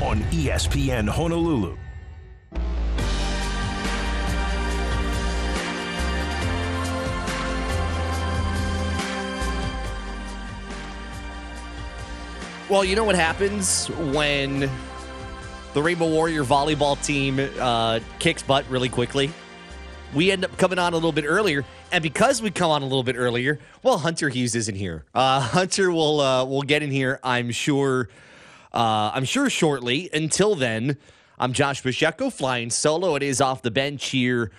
On ESPN Honolulu. Well, you know what happens when the Rainbow Warrior volleyball team uh, kicks butt really quickly? We end up coming on a little bit earlier, and because we come on a little bit earlier, well, Hunter Hughes isn't here. Uh, Hunter will uh, will get in here, I'm sure. Uh, I'm sure shortly. Until then, I'm Josh Pacheco flying solo. It is off the bench here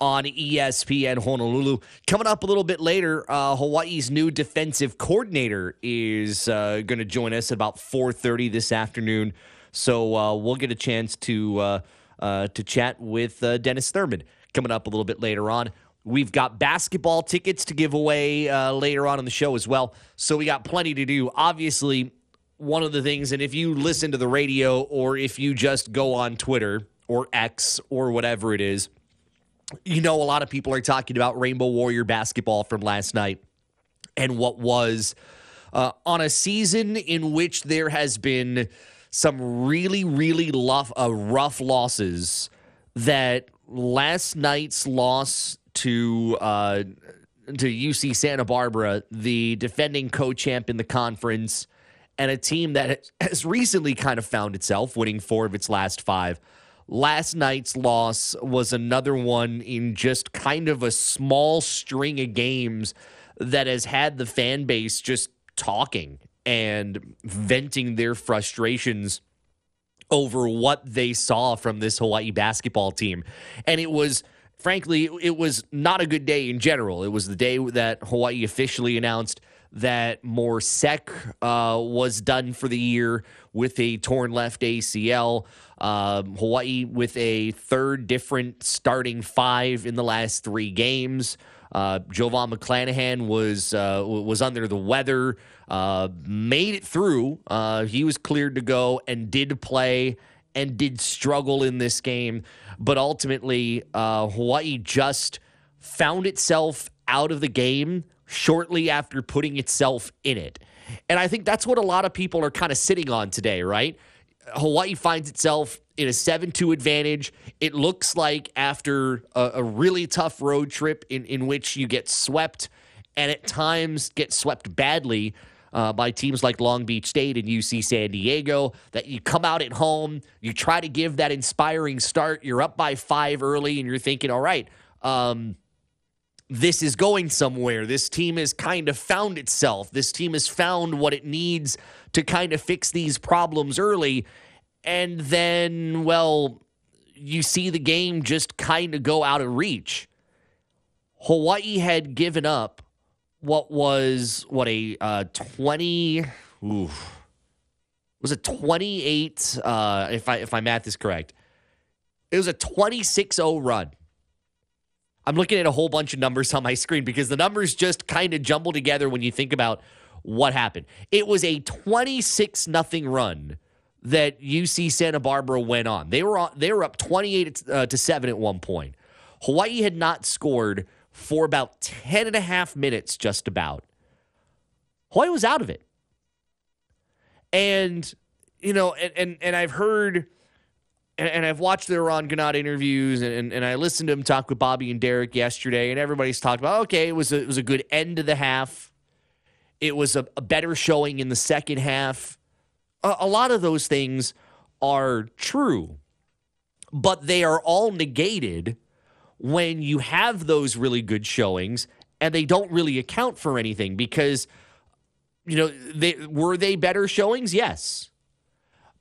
on ESPN Honolulu. Coming up a little bit later, uh, Hawaii's new defensive coordinator is uh, going to join us about 4:30 this afternoon. So uh, we'll get a chance to uh, uh, to chat with uh, Dennis Thurman coming up a little bit later on. We've got basketball tickets to give away later on in the show as well. So we got plenty to do. Obviously, one of the things, and if you listen to the radio or if you just go on Twitter or X or whatever it is you know, a lot of people are talking about Rainbow Warrior basketball from last night and what was uh, on a season in which there has been some really, really rough, uh, rough losses. That last night's loss to uh, to UC Santa Barbara, the defending co-champ in the conference, and a team that has recently kind of found itself winning four of its last five Last night's loss was another one in just kind of a small string of games that has had the fan base just talking and venting their frustrations over what they saw from this Hawaii basketball team. And it was frankly, it was not a good day in general. It was the day that Hawaii officially announced that Mor Seck uh, was done for the year with a torn left ACL. Um, Hawaii with a third different starting five in the last three games. Uh, JoVon McClanahan was uh, was under the weather, uh, made it through. Uh, he was cleared to go and did play and did struggle in this game, but ultimately uh, Hawaii just found itself out of the game shortly after putting itself in it. And I think that's what a lot of people are kind of sitting on today, right? Hawaii finds itself in a 7 2 advantage. It looks like after a, a, really tough road trip in, in which you get swept and at times get swept badly uh, by teams like Long Beach State and UC San Diego, that you come out at home, you try to give that inspiring start. You're up by five early and you're thinking, all right, um, this is going somewhere. This team has kind of found itself. This team has found what it needs to kind of fix these problems early. And then, well, you see the game just kind of go out of reach. Hawaii had given up what was what a uh, 20 oof, was it 28 uh, if I if my math is correct. It was a 26-0 run I'm looking at a whole bunch of numbers on my screen because the numbers just kind of jumble together when you think about what happened. It was a 26 nothing run that UC Santa Barbara went on. They were on, they were up 28 uh, to 7 at one point. Hawaii had not scored for about 10 and a half minutes just about. Hawaii was out of it. And you know, and and, and I've heard and, and, I've watched their Eran Ganot interviews, and, and I listened to him talk with Bobby and Derek yesterday, and everybody's talked about okay, it was a, it was a good end of the half. It was a, a better showing in the second half. A, a lot of those things are true, but they are all negated when you have those really good showings and they don't really account for anything because you know they were they better showings yes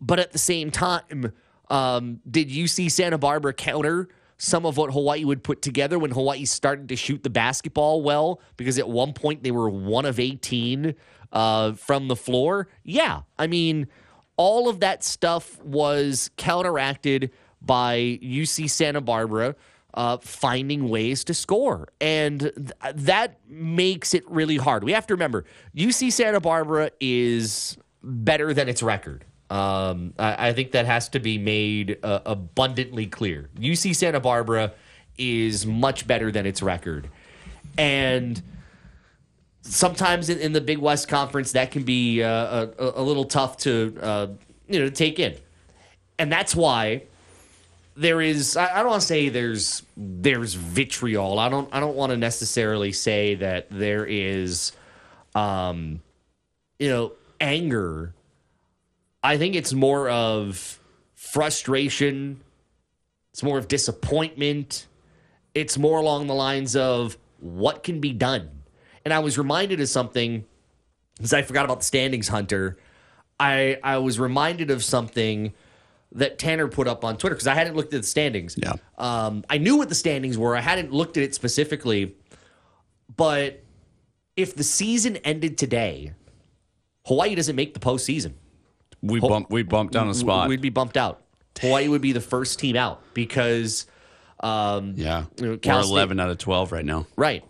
but at the same time um, did UC Santa Barbara counter some of what Hawaii would put together when Hawaii started to shoot the basketball well? Because at one point they were one of 18 uh, from the floor. Yeah. I mean, all of that stuff was counteracted by UC Santa Barbara. Uh, finding ways to score. And th- that makes it really hard. We have to remember UC Santa Barbara is better than its record. Um, I, I, think that has to be made uh, abundantly clear. UC Santa Barbara is much better than its record, and sometimes in, in the Big West Conference that can be uh, a, a, little tough to uh, you know take in. and that's why there is I, I don't want to say there's there's vitriol. I don't I don't want to necessarily say that there is um you know anger. I think it's more of frustration. It's more of disappointment. It's more along the lines of what can be done. And I was reminded of something because I forgot about the standings hunter. I I was reminded of something that Tanner put up on Twitter because I hadn't looked at the standings. Yeah. Um, I knew what the standings were. I hadn't looked at it specifically, but if the season ended today, Hawaii doesn't make the postseason. We bump we bumped down a spot. We'd be bumped out. Hawaii would be the first team out because, um, yeah, you know, we're Cal State- eleven out of twelve right now. right.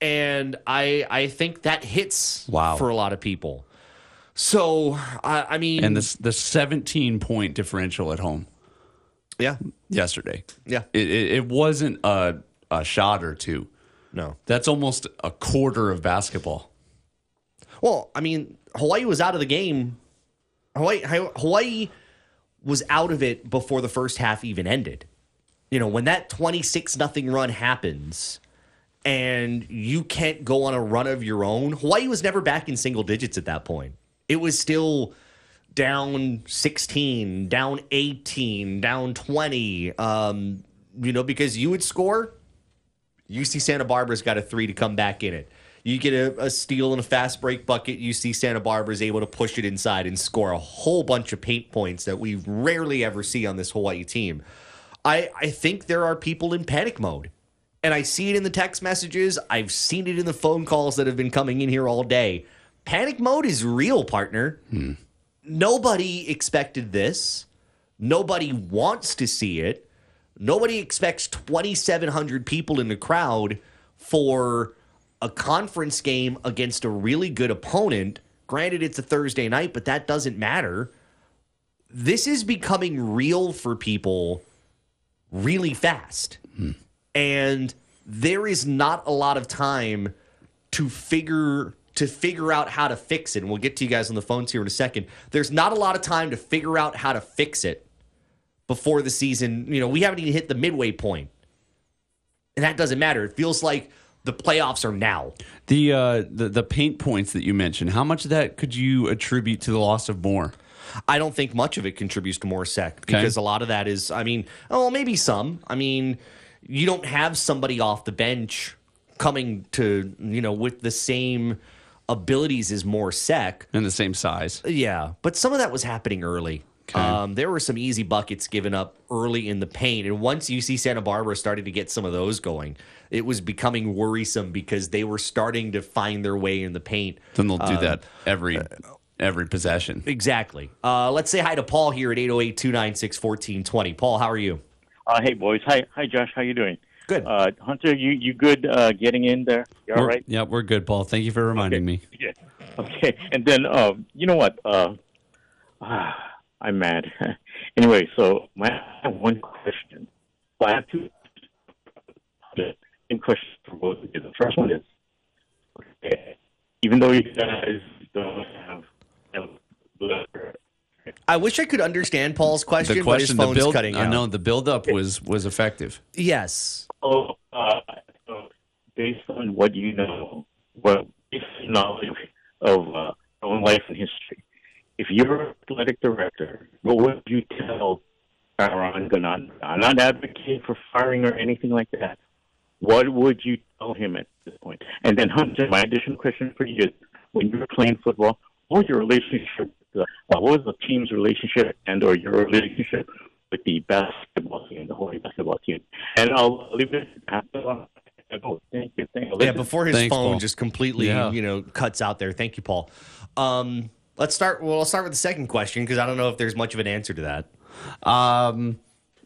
And I I think that hits Wow. for a lot of people. So I, I mean, And this the seventeen point differential at home yeah, yesterday. yeah, It it, it wasn't a a shot or two. no. That's almost a quarter of basketball. Well, I mean, Hawaii was out of the game. Hawaii Hawaii was out of it before the first half even ended. You know, when that 26 nothing run happens and you can't go on a run of your own, Hawaii was never back in single digits at that point. It was still down 16, down 18, down 20. Um, you know, because you would score, UC Santa Barbara's got a three to come back in it. You get a, a steal and a fast break bucket. UC Santa Barbara's able to push it inside and score a whole bunch of paint points that we rarely ever see on this Hawaii team. I, I think there are people in panic mode. And I see it in the text messages. I've seen it in the phone calls that have been coming in here all day. Panic mode is real, partner. Hmm. Nobody expected this. Nobody wants to see it. Nobody expects 2,700 people in the crowd for a conference game against a really good opponent. Granted, it's a Thursday night, but that doesn't matter. This is becoming real for people really fast. And there is not a lot of time to figure to figure out how to fix it. And we'll get to you guys on the phones here in a second. There's not a lot of time to figure out how to fix it before the season. You know, we haven't even hit the midway point. And that doesn't matter. It feels like the playoffs are now. The uh the, the paint points that you mentioned, how much of that could you attribute to the loss of Moore? I don't think much of it contributes to Mor Seck because a lot of that is, I mean, oh, maybe some. I mean, you don't have somebody off the bench coming to, you know, with the same abilities as Mor Seck. And the same size. Yeah, but some of that was happening early. Okay. Um, there were some easy buckets given up early in the paint, and once UC Santa Barbara started to get some of those going, it was becoming worrisome because they were starting to find their way in the paint. Then they'll do that every every possession. Exactly. Uh, let's say hi to Paul here at 808 296 1420. Paul, how are you? Uh, hey, boys. Hi, hi, Josh. How you doing? Good. Uh, Hunter, you you good uh, getting in there? You all We're- right? Yeah, we're good, Paul. Thank you for reminding me. Yeah. Okay. And then, uh, you know what? Uh, ah, I'm mad. anyway, so my I have one question. Well, I have two in question for both of you. The first one is, okay, even though you guys don't have, have I wish I could understand Paul's question, The question, but his phone's build, cutting I out. know the buildup was was effective. Yes. Oh, uh, so based on what you know, well, based on knowledge of uh, your own life and history, if you're athletic director, what would you tell Eran Ganot? I'm not advocating for firing or anything like that. What would you tell him at this point? And then, Hunter, my additional question for you is: When you were playing football, what was your relationship? Uh, what was the team's relationship and/or your relationship with the basketball team, the Hawaii basketball team? And I'll leave it at that. Thank you. Thank you. Yeah, before his Thanks, phone Paul. just completely, Yeah. you know, cuts out there. Thank you, Paul. Um, let's start. Well, I'll start with the second question because I don't know if there's much of an answer to that. Um,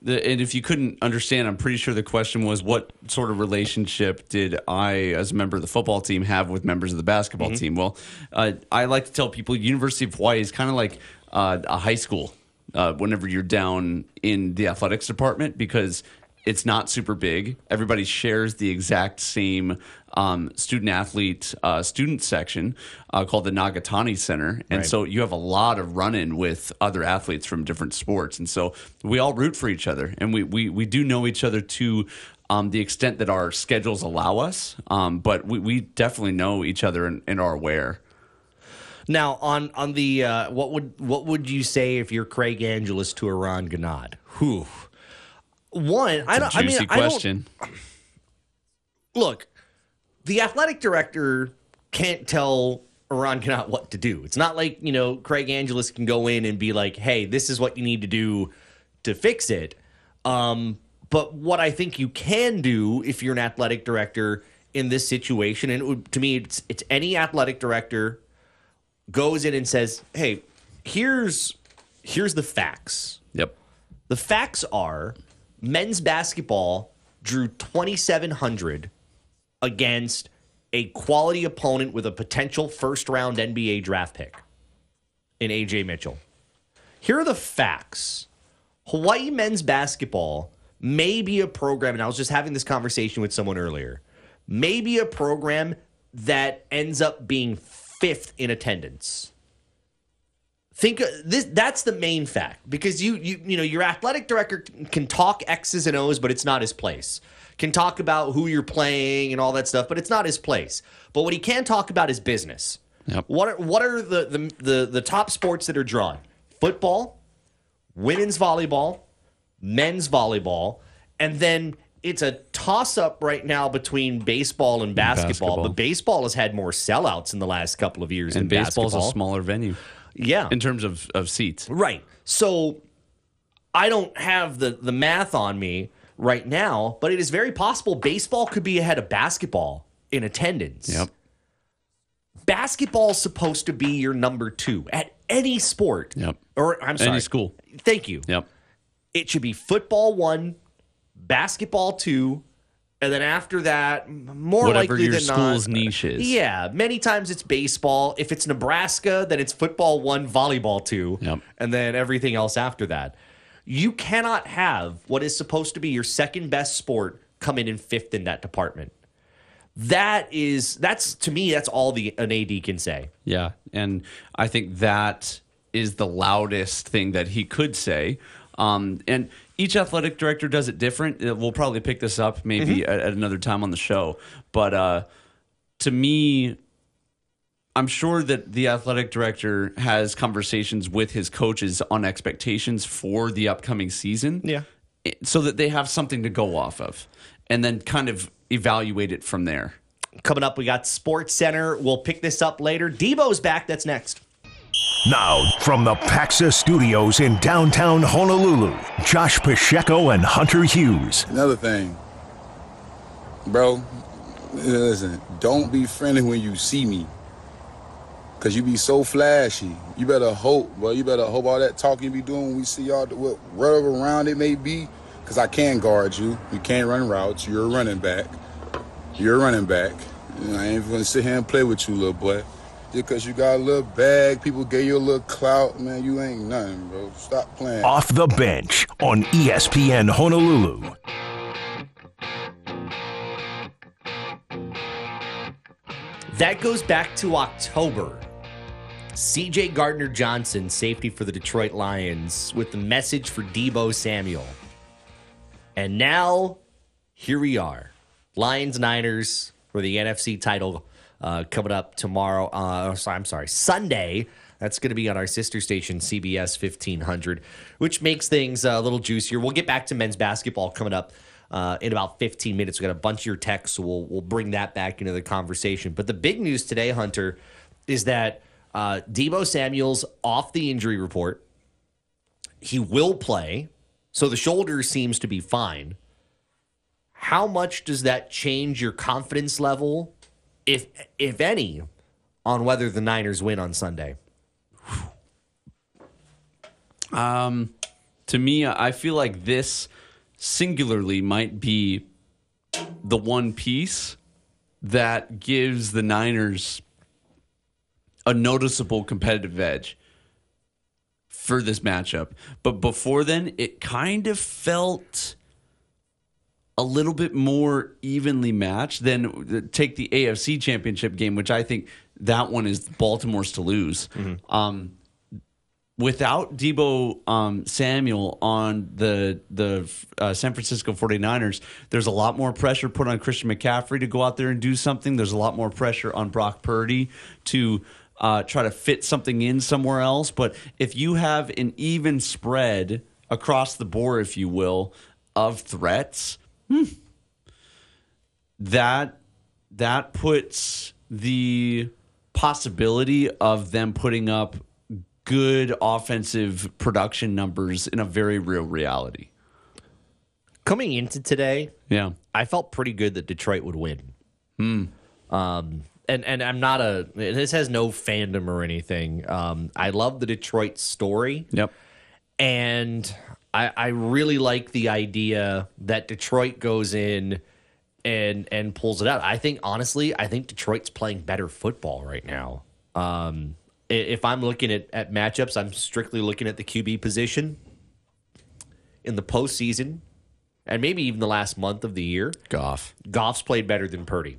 the, and if you couldn't understand, I'm pretty sure the question was what sort of relationship did I, as a member of the football team, have with members of the basketball team? Well, uh, I like to tell people University of Hawaii is kind of like uh, a high school uh, whenever you're down in the athletics department because it's not super big. Everybody shares the exact same um, student athlete uh, student section uh, called the Nagatani Center, and Right. so you have a lot of run in with other athletes from different sports, and so we all root for each other, and we we we do know each other to. Um, the extent that our schedules allow us, um, but we, we definitely know each other and, and are aware. Now, on on the uh, what would what would you say if you're Craig Angelos to Eran Ganot? Whew. One, I don't. I mean, Juicy I don't, look, the athletic director can't tell Eran Ganot what to do. It's not like, you know, Craig Angelos can go in and be like, hey, this is what you need to do to fix it. Um, but what I think you can do if you're an athletic director in this situation, and it would, to me, it's, it's any athletic director goes in and says, hey, here's here's the facts. Yep. The facts are men's basketball drew 2,700 against a quality opponent with a potential first round NBA draft pick in Ajay Mitchell. Here are the facts Hawaii men's basketball may be a program, and I was just having this conversation with someone earlier, may be a program that ends up being fifth in attendance think uh, this that's the main fact because you you you know your athletic director can- talk x's and o's but it's not his place can talk about who you're playing and all that stuff but it's not his place but what he can talk about is business Yep. what are what are the the the, the top sports that are drawn football women's volleyball men's volleyball and then it's a toss up right now between baseball and basketball, basketball. but baseball has had more sellouts in the last couple of years And than baseball's basketball. a smaller venue yeah in terms of, of seats. Right. So I don't have the the math on me right now, but it is very possible baseball could be ahead of basketball in attendance. Yep. Basketball's supposed to be your number 2 at any sport. Yep. Or I'm sorry. Any school. Thank you. Yep. It should be football 1, basketball 2, and then after that, more Whatever likely your than school's not, niche is. Yeah, many times it's baseball. If it's Nebraska, then it's football one, volleyball two, Yep. and then everything else after that. You cannot have what is supposed to be your second best sport come in in fifth in that department. That is that's to me that's all the an AD can say. Yeah, and I think that is the loudest thing that he could say. Um, and each athletic director does it different. Uh, We'll probably pick this up maybe at, at another time on the show. But uh, to me, I'm sure that the athletic director has conversations with his coaches on expectations for the upcoming season. Yeah. So that they have something to go off of and then kind of evaluate it from there. Coming up, we got Sports Center. We'll pick this up later. Deebo's back. That's next. Now, from the Paxa Studios in downtown Honolulu, Josh Pacheco and Hunter Hughes. Another thing, bro, listen, don't be friendly when you see me. Cause you be so flashy. You better hope, bro. You better hope all that talking you be doing when we see y'all, wh- whatever round it may be. Cause I can guard you. You can't run routes. You're a running back. You're a running back. I ain't gonna sit here and play with you, little boy. Just cause you got a little bag, people gave you a little clout, man. You ain't nothing, bro. Stop playing. Off the bench on ESPN Honolulu. That goes back to October. CJ Gardner Johnson, safety for the Detroit Lions, with the message for Deebo Samuel. And now, here we are. Lions Niners for the NFC title uh, coming up tomorrow. Uh, so- I'm sorry, Sunday. That's going to be on our sister station, CBS 1500, which makes things uh, a little juicier. We'll get back to men's basketball coming up uh, in about 15 minutes. We got a bunch of your texts, so we'll, we'll bring that back into the conversation. But the big news today, Hunter, is that uh, Deebo Samuel's off the injury report. He will play, so the shoulder seems to be fine. How much does that change your confidence level, if if any, on whether the Niners win on Sunday? Um, to me, I feel like this singularly might be the one piece that gives the Niners a noticeable competitive edge for this matchup. But before then, it kind of felt a little bit more evenly matched, than take the AFC Championship game, which I think that one is Baltimore's to lose. Um, without Deebo um, Samuel on the the uh, San Francisco 49ers, there's a lot more pressure put on Christian McCaffrey to go out there and do something. There's a lot more pressure on Brock Purdy to uh, try to fit something in somewhere else. But if you have an even spread across the board, if you will, of threats, hmm, that that puts the possibility of them putting up good offensive production numbers in a very real reality. Coming into today, Yeah. I felt pretty good that Detroit would win. Um, and and I'm not a. This has no fandom or anything. Um, I love the Detroit story, Yep. and I, I really like the idea that Detroit goes in and and pulls it out. I think honestly, I think Detroit's playing better football right now. Um, if I'm looking at, at matchups, I'm strictly looking at the QB position in the postseason, and maybe even the last month of the year. Goff. Goff's played better than Purdy.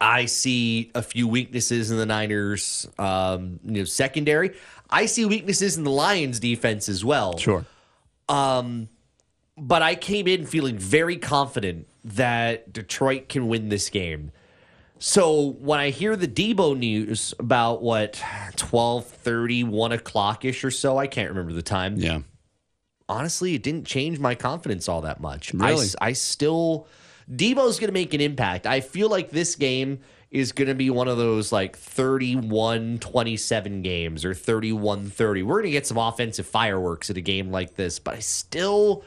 I see a few weaknesses in the Niners, um, you know, secondary. I see weaknesses in the Lions defense as well. Sure. Um, but I came in feeling very confident that Detroit can win this game. So when I hear the Deebo news about what 12 30, 1 o'clock ish or so, I can't remember the time. Yeah. honestly, it didn't change my confidence all that much. Really? I, I still, Deebo's going to make an impact. I feel like this game is going to be one of those like 31 27 games or 31 30. We're going to get some offensive fireworks at a game like this, but I still,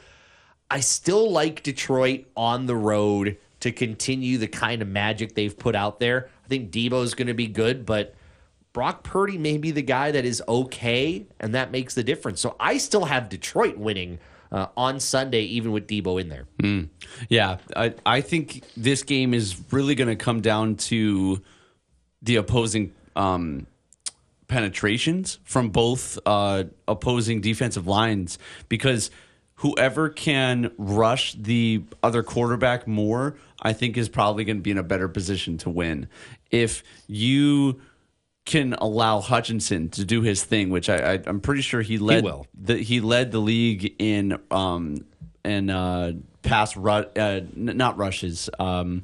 I still like Detroit on the road to continue the kind of magic they've put out there. I think Deebo's going to be good, but Brock Purdy may be the guy that is okay, and that makes the difference. So I still have Detroit winning uh, on Sunday, even with Deebo in there. Yeah. I, I think this game is really going to come down to the opposing um, penetrations from both uh, opposing defensive lines because whoever can rush the other quarterback more, I think is probably going to be in a better position to win. If you can allow Hutchinson to do his thing, which I, I I'm pretty sure he led will. the he led the league in um in uh pass ru- uh n- not rushes um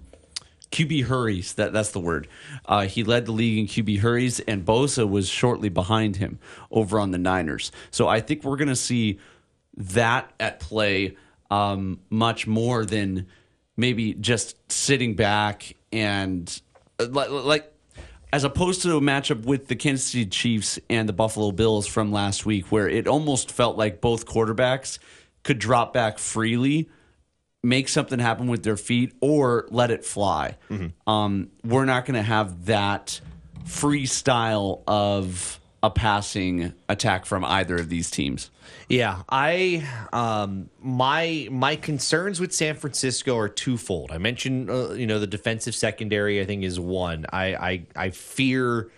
QB hurries that that's the word. Uh, he led the league in QB hurries, and Bosa was shortly behind him over on the Niners. So I think we're going to see that at play um, much more than maybe just sitting back and uh, like, like as opposed to a matchup with the Kansas City Chiefs and the Buffalo Bills from last week, where it almost felt like both quarterbacks could drop back freely make something happen with their feet or let it fly. Um, we're not going to have that freestyle of a passing attack from either of these teams. Yeah, I um my my concerns with San Francisco are twofold. I mentioned uh, you know the defensive secondary I think is one. I I I fear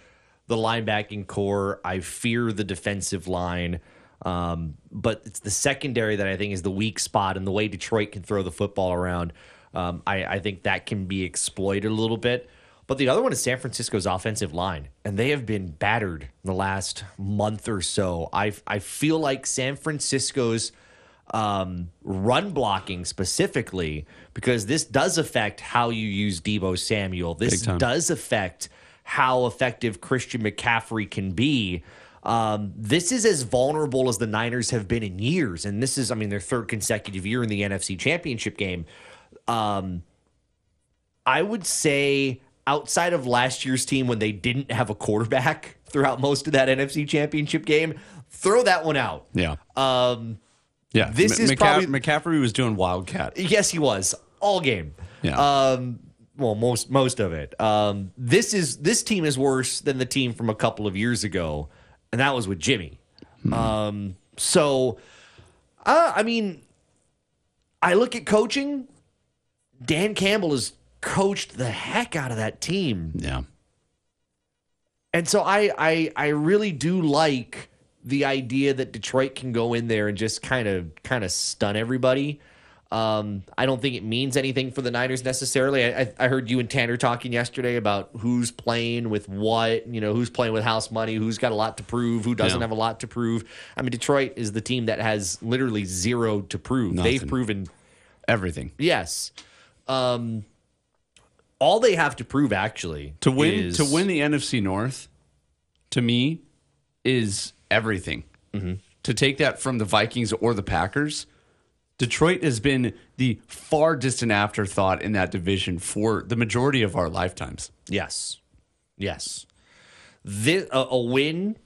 the linebacking corps. I fear the defensive line. Um, but it's the secondary that I think is the weak spot, and the way Detroit can throw the football around, um, I, I think that can be exploited a little bit. But the other one is San Francisco's offensive line, and they have been battered in the last month or so. I I feel like San Francisco's um, run blocking specifically, because this does affect how you use Deebo Samuel. This does affect how effective Christian McCaffrey can be. Um, this is as vulnerable as the Niners have been in years, and this is, I mean, their third consecutive year in the NFC Championship game. Um, I would say outside of last year's team when they didn't have a quarterback throughout most of that NFC Championship game, throw that one out. Yeah. Um, Yeah. This M- is McCaff- probably- McCaffrey was doing Wildcat. yes, he was all game. Yeah. Um, well, most most of it. Um, this is this team is worse than the team from a couple of years ago, and that was with Jimmy. Um, so, uh, I mean, I look at coaching. Dan Campbell has coached the heck out of that team. Yeah. And so I, I I really do like the idea that Detroit can go in there and just kind of kind of stun everybody. Um, I don't think it means anything for the Niners necessarily. I, I, heard you and Tanner talking yesterday about who's playing with what, you know, who's playing with house money, who's got a lot to prove, who doesn't Yeah. have a lot to prove. I mean, Detroit is the team that has literally zero to prove. They've proven Everything. yes. Um, all they have to prove actually To win is, to win the NFC North, to me, is everything. Mm-hmm. To take that from the Vikings or the Packers, Detroit has been the far distant afterthought in that division for the majority of our lifetimes. Yes. Yes. This, a, a win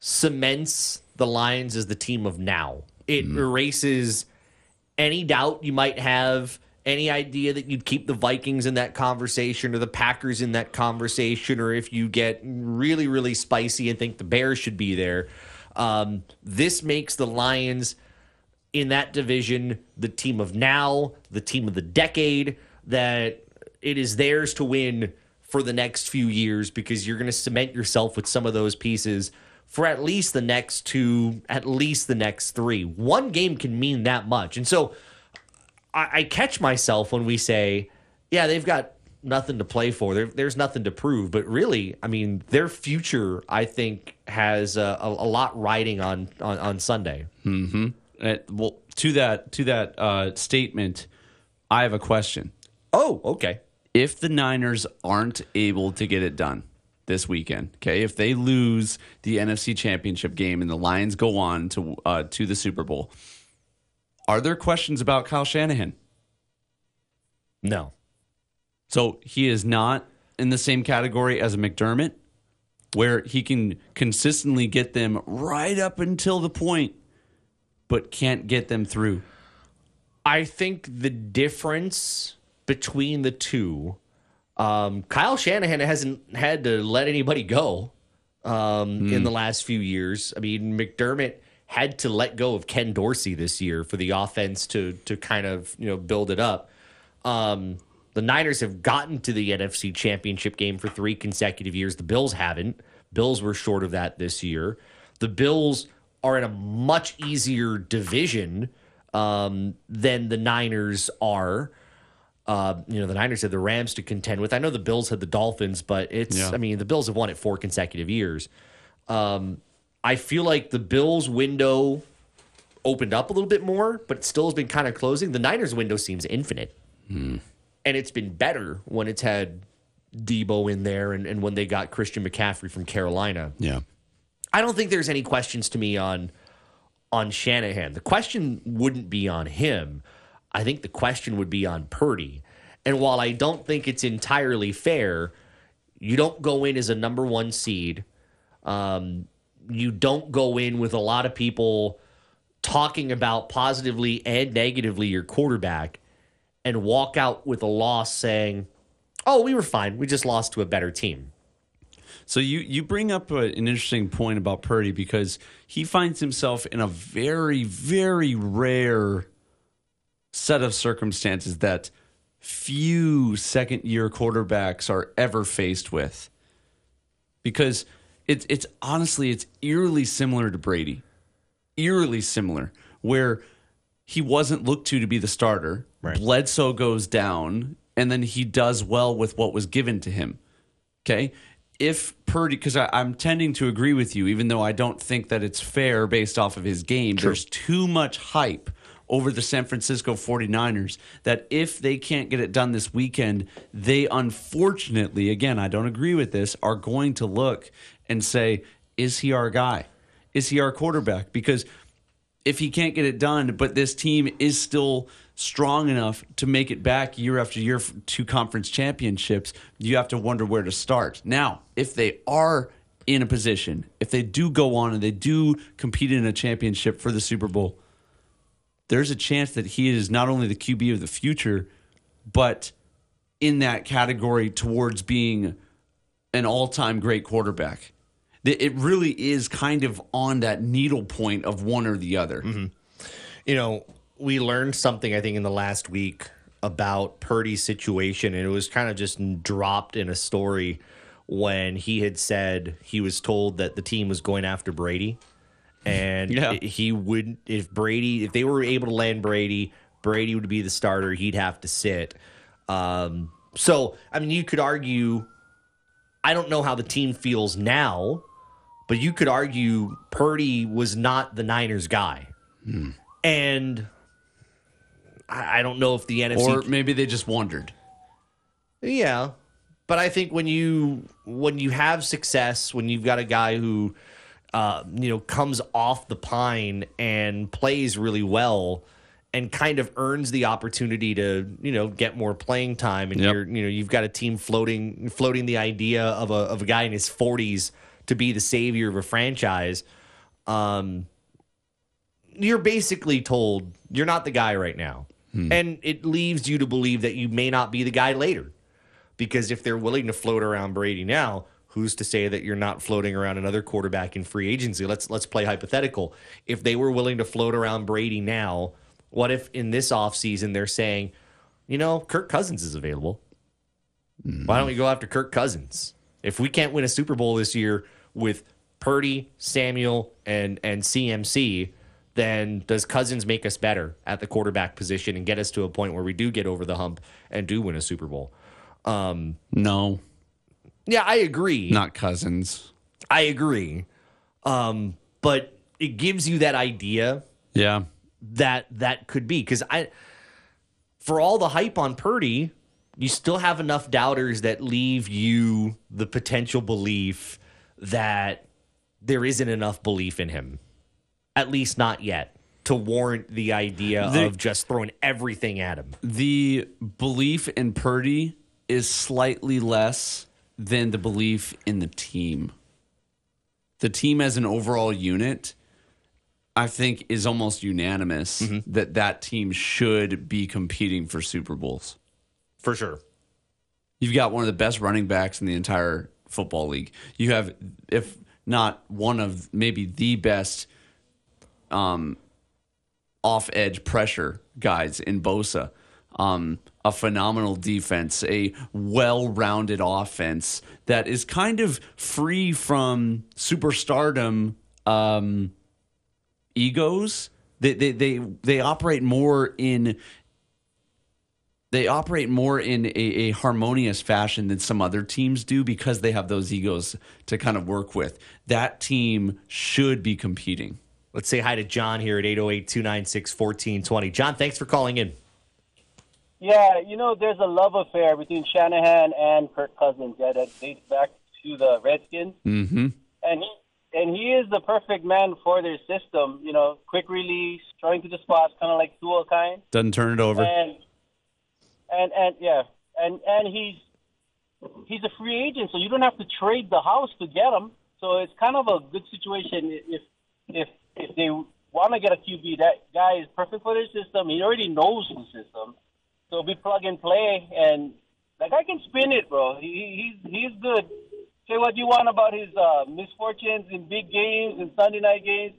cements the Lions as the team of now. It mm-hmm. erases any doubt you might have, any idea that you'd keep the Vikings in that conversation or the Packers in that conversation, or if you get really, really spicy and think the Bears should be there. Um, this makes the Lions in that division the team of now, the team of the decade, that it is theirs to win for the next few years because you're going to cement yourself with some of those pieces for at least the next two, at least the next three. One game can mean that much. And so I, I catch myself when we say, yeah, they've got nothing to play for. There, there's nothing to prove. But really, I mean, their future, I think, has a, a, a lot riding on, on, on Sunday. Uh, well, to that to that uh, statement, I have a question. Oh, okay. if the Niners aren't able to get it done this weekend, okay, if they lose the NFC Championship game and the Lions go on to uh, to the Super Bowl, are there questions about Kyle Shanahan? No. So he is not in the same category as a McDermott, where he can consistently get them right up until the point, but can't get them through. I think the difference between the two, um, Kyle Shanahan hasn't had to let anybody go um, in the last few years. I mean, McDermott had to let go of Ken Dorsey this year for the offense to to kind of you know build it up. Um, the Niners have gotten to the NFC Championship game for three consecutive years. The Bills haven't. Bills were short of that this year. The Bills are in a much easier division um, than the Niners are. Uh, you know, the Niners had the Rams to contend with. I know the Bills had the Dolphins, but it's, Yeah. I mean, the Bills have won it four consecutive years. Um, I feel like the Bills' window opened up a little bit more, but it still has been kind of closing. The Niners' window seems infinite. And it's been better when it's had Deebo in there and, and when they got Christian McCaffrey from Carolina. Yeah. I don't think there's any questions to me on on Shanahan. The question wouldn't be on him. I think the question would be on Purdy. And while I don't think it's entirely fair, you don't go in as a number one seed. Um, you don't go in with a lot of people talking about positively and negatively your quarterback and walk out with a loss saying, "Oh, we were fine. We just lost to a better team." So you you bring up a, an interesting point about Purdy because he finds himself in a very very rare set of circumstances that few second year quarterbacks are ever faced with. Because it's it's honestly it's eerily similar to Brady. Eerily similar where he wasn't looked to to be the starter. Right. Bledsoe goes down and then he does well with what was given to him. Okay. If Purdy, because I'm tending to agree with you, even though I don't think that it's fair based off of his game, there's too much hype over the San Francisco 49ers that if they can't get it done this weekend, they unfortunately, again, I don't agree with this, are going to look and say, is he our guy? Is he our quarterback? Because if he can't get it done, but this team is still strong enough to make it back year after year to conference championships, you have to wonder where to start. Now, if they are in a position, if they do go on and they do compete in a championship for the Super Bowl, there's a chance that he is not only the QB of the future, but in that category towards being an all time great quarterback. It really is kind of on that needle point of one or the other. you know, we learned something I think in the last week about Purdy's situation, and it was kind of just dropped in a story when he had said he was told that the team was going after Brady, and Yeah. he would if Brady if they were able to land Brady. Brady would be the starter. He'd have to sit. Um, so, I mean, you could argue. I don't know how the team feels now, but you could argue Purdy was not the Niners guy, and I, I don't know if the NFC Or maybe they just wondered. yeah, but I think when you when you have success, when you've got a guy who uh, you know comes off the pine and plays really well, and kind of earns the opportunity to you know get more playing time, and Yep. you're you know you've got a team floating floating the idea of a of a guy in his forties to be the savior of a franchise. Um, you're basically told you're not the guy right now. And it leaves you to believe that you may not be the guy later. Because if they're willing to float around Brady now, who's to say that you're not floating around another quarterback in free agency? Let's let's play hypothetical. If they were willing to float around Brady now, what if in this offseason they're saying, you know, Kirk Cousins is available. Why don't we go after Kirk Cousins? If we can't win a Super Bowl this year with Purdy, Samuel, and and CMC, then does Cousins make us better at the quarterback position and get us to a point where we do get over the hump and do win a Super Bowl? Um, No, yeah, I agree. not cousins. I agree. Um, but it gives you that idea Yeah. that that could be because I, for all the hype on Purdy, you still have enough doubters that leave you the potential belief that there isn't enough belief in him, at least not yet, to warrant the idea The- of just throwing everything at him. The belief in Purdy is slightly less than the belief in the team. The team as an overall unit, I think, is almost unanimous mm-hmm. that that team should be competing for Super Bowls. For sure. You've got one of the best running backs in the entire football league. You have, if not one of maybe the best um, off edge pressure guys in Bosa. Um, a phenomenal defense, a well rounded offense that is kind of free from superstardom um, egos. They, they, they, they operate more in they operate more in a, a harmonious fashion than some other teams do because they have those egos to kind of work with. That team should be competing. Let's say hi to John here at 808 296 1420. John, thanks for calling in. Yeah, you know, there's a love affair between Shanahan and Kirk Cousins yeah, that dates back to the Redskins, Mm-hmm. and he and he is the perfect man for their system. You know, quick release, throwing to the spots, kind of like Tua kind, Doesn't turn it over. and and and yeah, and and he's he's a free agent, so you don't have to trade the house to get him. So it's kind of a good situation if if if they want to get a QB. That guy is perfect for their system. He already knows the system, so it'll be plug and play. And that guy can spin it, bro. He, he's he's good. Say what you want about his uh, misfortunes in big games and Sunday night games.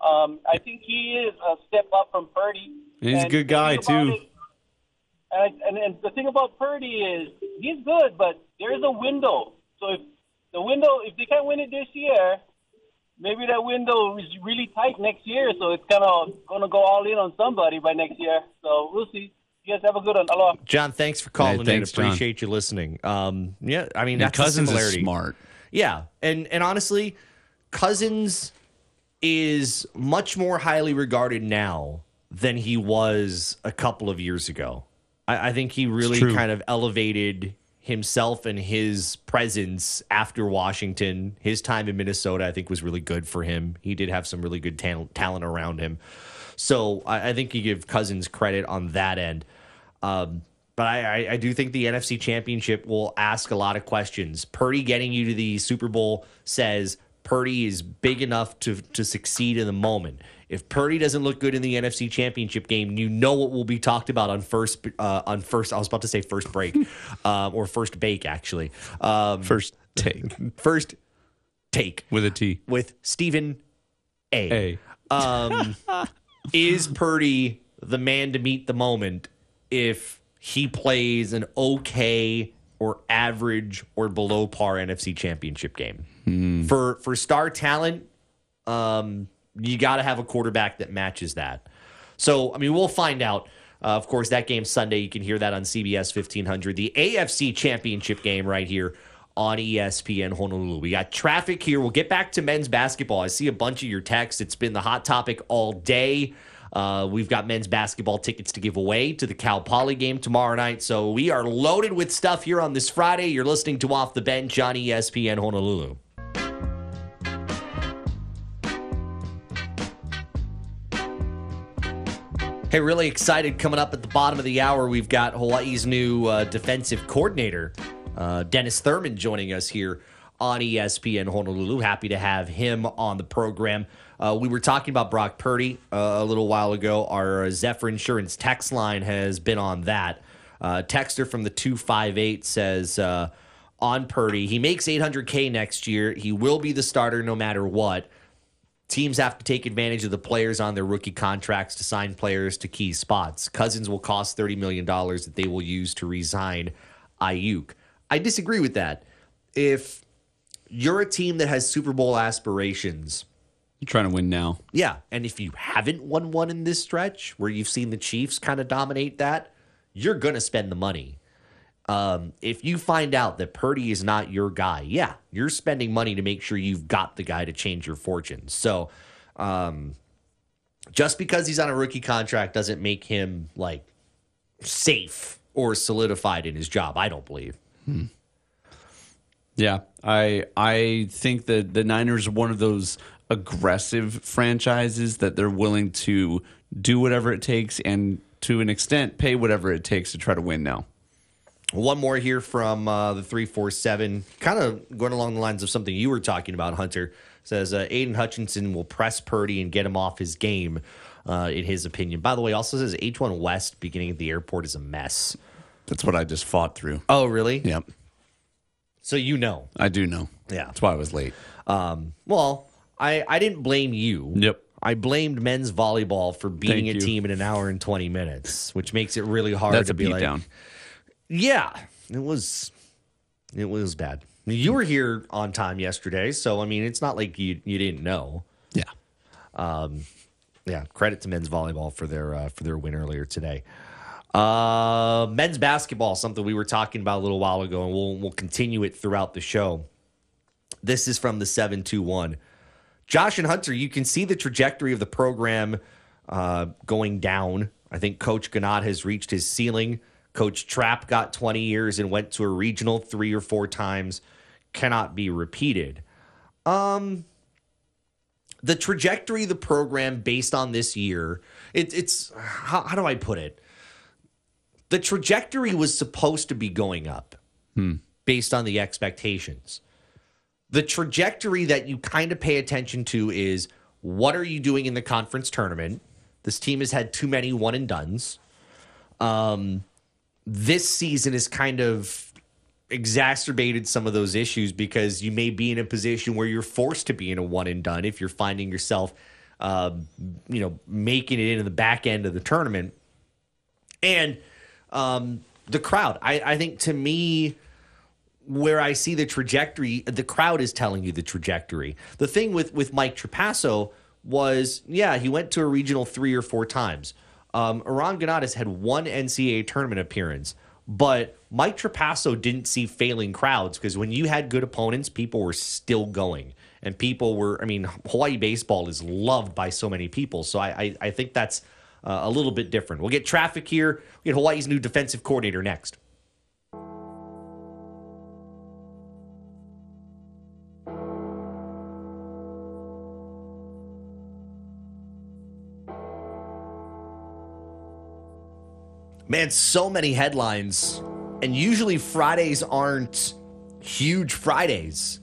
Um, I think he is a step up from Purdy. He's a good guy, too. it- and, and, and the thing about Purdy is he's good, but there is a window. So if the window, if they can't win it this year, maybe that window is really tight next year. So it's kind of going to go all in on somebody by next year. So we'll see. You guys have a good one. Aloha. John, thanks for calling Hey, thanks, in. John. Appreciate you listening. Um, yeah, I mean, And that's the Cousins is smart. Yeah, and and honestly, Cousins is much more highly regarded now than he was a couple of years ago. I, I think he really kind of elevated himself and his presence after Washington. His time in Minnesota, I think, was really good for him. He did have some really good tal- talent around him. So I, I think you give Cousins credit on that end. Um, but I, I, I do think the NFC Championship will ask a lot of questions. Purdy getting you to the Super Bowl says Purdy is big enough to to succeed in the moment. If Purdy doesn't look good in the NFC Championship game, you know what will be talked about on first uh, on first. I was about to say first break um, or first bake actually. Um, First take first take with a T. with Stephen A. A. Um, is Purdy the man to meet the moment if he plays an okay or average or below par NFC Championship game? For for star talent, um, you got to have a quarterback that matches that. So I mean, we'll find out. Uh, of course, that game Sunday, you can hear that on CBS 1500. The AFC Championship game right here on ESPN Honolulu. We got traffic here. We'll get back to men's basketball. I see a bunch of your texts. It's been the hot topic all day. Uh, we've got men's basketball tickets to give away to the Cal Poly game tomorrow night. So we are loaded with stuff here on this Friday. You're listening to Off the Bench on ESPN Honolulu. Hey, really excited coming up at the bottom of the hour. We've got Hawaii's new uh, defensive coordinator, uh, Dennis Thurman, joining us here on ESPN Honolulu. Happy to have him on the program. Uh, we were talking about Brock Purdy uh, a little while ago. Our Zephyr Insurance text line has been on that. Uh, texter from the 258 says uh, on Purdy, he makes 800K next year. He will be the starter no matter what. Teams have to take advantage of the players on their rookie contracts to sign players to key spots. Cousins will cost $30 million that they will use to resign Aiyuk. I disagree with that. If you're a team that has Super Bowl aspirations, You're trying to win now. yeah, and if you haven't won one in this stretch where you've seen the Chiefs kind of dominate that, you're going to spend the money. Um, if you find out that Purdy is not your guy, yeah, you're spending money to make sure you've got the guy to change your fortunes. So, um, just because he's on a rookie contract doesn't make him like safe or solidified in his job. I don't believe. Yeah, I I think that the Niners are one of those aggressive franchises that they're willing to do whatever it takes and to an extent pay whatever it takes to try to win now. One more here from uh, the 347, kind of going along the lines of something you were talking about, Hunter. Says uh, Aidan Hutchinson will press Purdy and get him off his game, uh, in his opinion. By the way, also says H1 West beginning at the airport is a mess. That's what I just fought through. Oh, really? Yep, So you know. I do know. Yeah. That's why I was late. Um, well, I, I didn't blame you. Yep. I blamed men's volleyball for beating Thank a you. team in an hour and 20 minutes, which makes it really hard That's to be like, beatdown. Yeah, it was it was bad. You were here on time yesterday, so I mean, it's not like you you didn't know. Yeah. Yeah, credit to men's volleyball for their uh, for their win earlier today. Uh, men's basketball, something we were talking about a little while ago, and we'll we'll continue it throughout the show. This is from the seven two one. Josh and Hunter, you can see the trajectory of the program uh, going down. I think Coach Ganot has reached his ceiling. Coach Trapp got 20 years and went to a regional three or four times. Cannot be repeated. Um, the trajectory of the program based on this year, it, it's how, how do I put it? The trajectory was supposed to be going up based on the expectations the trajectory that you kind of pay attention to is what are you doing in the conference tournament? This team has had too many one and duns. Um, this season has kind of exacerbated some of those issues because you may be in a position where you're forced to be in a one and done if you're finding yourself, um, you know, making it into the back end of the tournament. And um, the crowd, I, I think to me, where I see the trajectory, the crowd is telling you the trajectory. The thing with with Mike Trapasso was, yeah, he went to a regional three or four times. Um, Eran Ganot has had one NCAA tournament appearance, but Mike Trapasso didn't see failing crowds because when you had good opponents, people were still going. And people were, I mean, Hawaii baseball is loved by so many people. So I, I, I think that's uh, a little bit different. We'll get traffic here. We get Hawaii's new defensive coordinator next. Man, so many headlines. And usually Fridays aren't huge Fridays.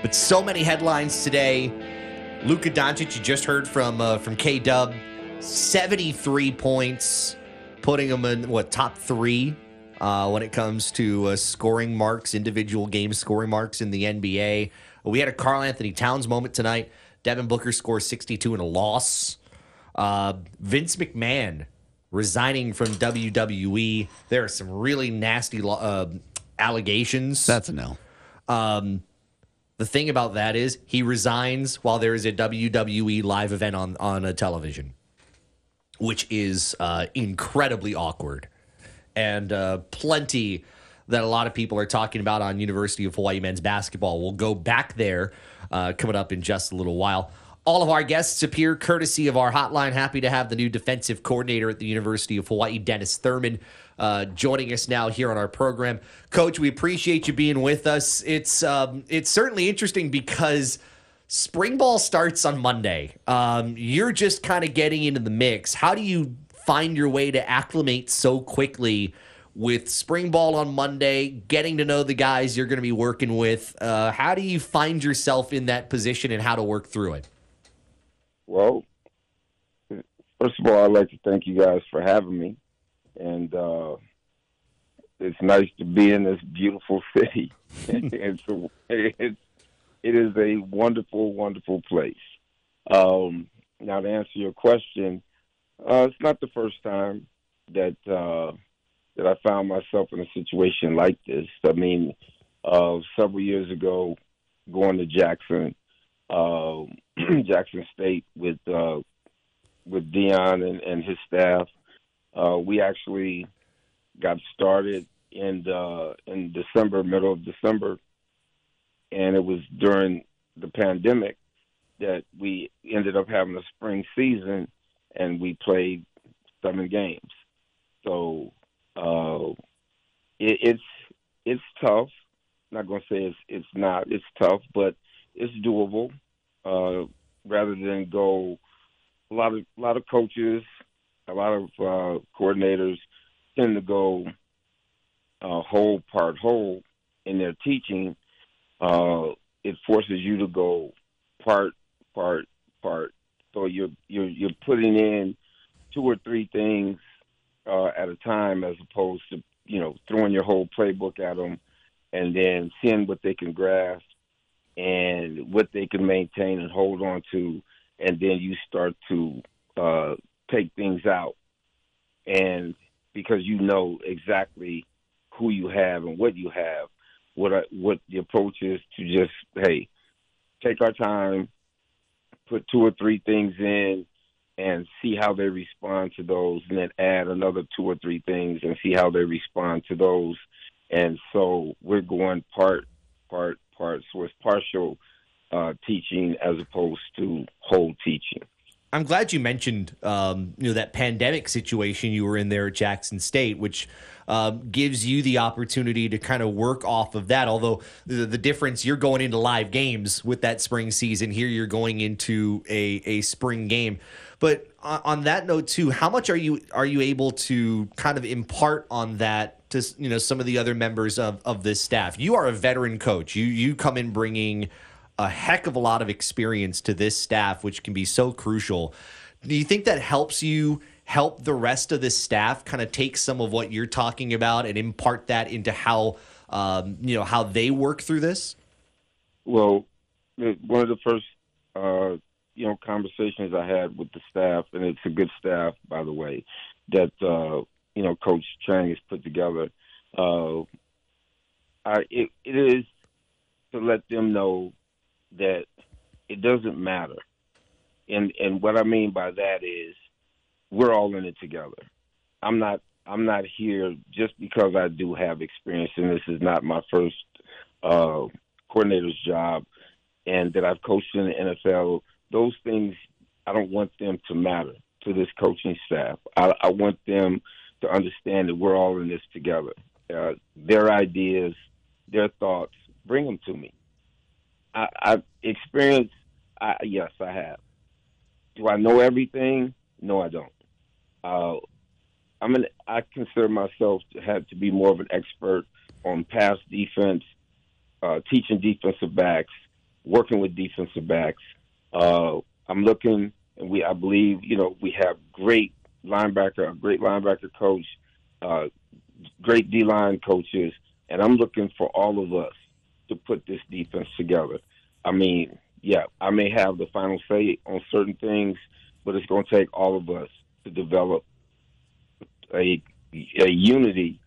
But so many headlines today. Luka Doncic, you just heard from uh, from K Dub, 73 points, putting him in what top three uh, when it comes to uh, scoring marks, individual game scoring marks in the NBA. We had a Karl-Anthony Towns moment tonight. Devin Booker scores 62 in a loss. Uh, Vince McMahon resigning from WWE. There are some really nasty uh, allegations. That's an L. Um, the thing about that is he resigns while there is a WWE live event on on a television. which is uh, incredibly awkward and uh, plenty that a lot of people are talking about on University of Hawaii men's basketball. We'll go back there uh, coming up in just a little while. All of our guests appear courtesy of our hotline. Happy to have the new defensive coordinator at the University of Hawaii, Dennis Thurman, uh, joining us now here on our program. Coach, we appreciate you being with us. It's um, it's certainly interesting because spring ball starts on Monday. Um, you're just kind of getting into the mix. How do you find your way to acclimate so quickly? with spring ball on Monday, getting to know the guys you're going to be working with. Uh, how do you find yourself in that position and how to work through it? Well, first of all, I'd like to thank you guys for having me. And uh, it's nice to be in this beautiful city. it's, a, it's, it is a wonderful, wonderful place. Um, now, to answer your question, uh, it's not the first time that uh, that I found myself in a situation like this. I mean, uh, several years ago, going to Jackson, uh, Jackson State with uh, with Deion and, and his staff, uh, we actually got started in uh, in December, middle of December, and it was during the pandemic that we ended up having a spring season, and we played seven games. So uh, it, it's it's tough. I'm not going to say it's it's not. It's tough, but it's doable. Uh, rather than go, a lot of a lot of coaches, a lot of uh, coordinators tend to go uh, whole part whole in their teaching. Uh, it forces you to go part part part. So you're you're you're putting in two or three things uh, at a time, as opposed to you know throwing your whole playbook at them and then seeing what they can grasp and what they can maintain and hold on to, and then you start to uh, take things out, and because you know exactly who you have and what you have, what I, what the approach is to just hey, take our time, put two or three things in, and see how they respond to those, and then add another two or three things and see how they respond to those. And so we're going part, part, part. So it's partial uh, teaching as opposed to whole teaching. I'm glad you mentioned um, you know that pandemic situation you were in there at Jackson State, which uh, gives you the opportunity to kind of work off of that. Although the, the, difference, you're going into live games with that spring season. Here, you're going into a a spring game. But on that note too, how much are you are you able to kind of impart on that to you know some of the other members of of this staff? You are a veteran coach. You you come in bringing a heck of a lot of experience to this staff, which can be so crucial. Do you think that helps you help the rest of the staff kind of take some of what you're talking about and impart that into how um, you know how they work through this? Well, one of the first uh, you know conversations I had with the staff, and it's a good staff, by the way, that uh, you know Coach Chang has put together. Uh, I, it, it is to let them know that it doesn't matter, and and what I mean by that is we're all in it together. I'm not I'm not here just because I do have experience, and this is not my first uh, coordinator's job, and that I've coached in the NFL those things I don't want them to matter to this coaching staff. I, I want them to understand that we're all in this together. Uh, their ideas, their thoughts, bring them to me. I, I've experienced, I, yes, I have. Do I know everything? No, I don't. Uh, I'm an, I consider myself to have to be more of an expert on pass defense, uh, teaching defensive backs, working with defensive backs, uh, I'm looking, and we I believe you know we have great linebacker, a great linebacker coach, uh, great D line coaches, and I'm looking for all of us to put this defense together. I mean, yeah, I may have the final say on certain things, but it's going to take all of us to develop a a unity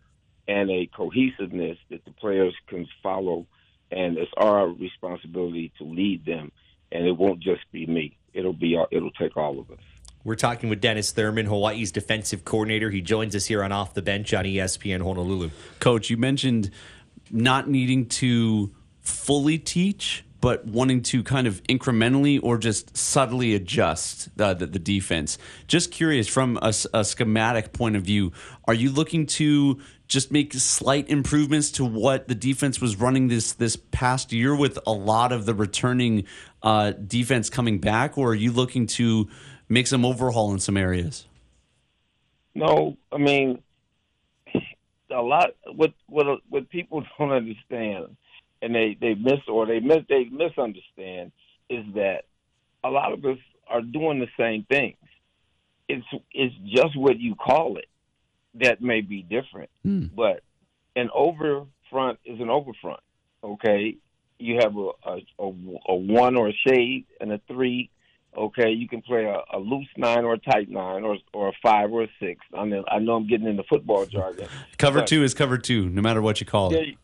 and a cohesiveness that the players can follow, and it's our responsibility to lead them and it won't just be me. It'll be it'll take all of us. We're talking with Dennis Thurman, Hawaii's defensive coordinator. He joins us here on Off the Bench on ESPN Honolulu. Coach, you mentioned not needing to fully teach, but wanting to kind of incrementally or just subtly adjust the, the, the defense. Just curious, from a schematic point of view, are you looking to just make slight improvements to what the defense was running this this past year with a lot of the returning uh, defense coming back, or are you looking to make some overhaul in some areas? No, I mean a lot. What what what people don't understand, and they they miss or they miss they misunderstand is that a lot of us are doing the same things. It's it's just what you call it that may be different, hmm. but an over front is an over front. Okay, you have a a, a a one or a shade and a three Okay, you can play a, a loose nine or a tight nine, or or a five or a six. I mean, I know I'm getting into the football jargon. Cover two is cover two, no matter what you call There, it.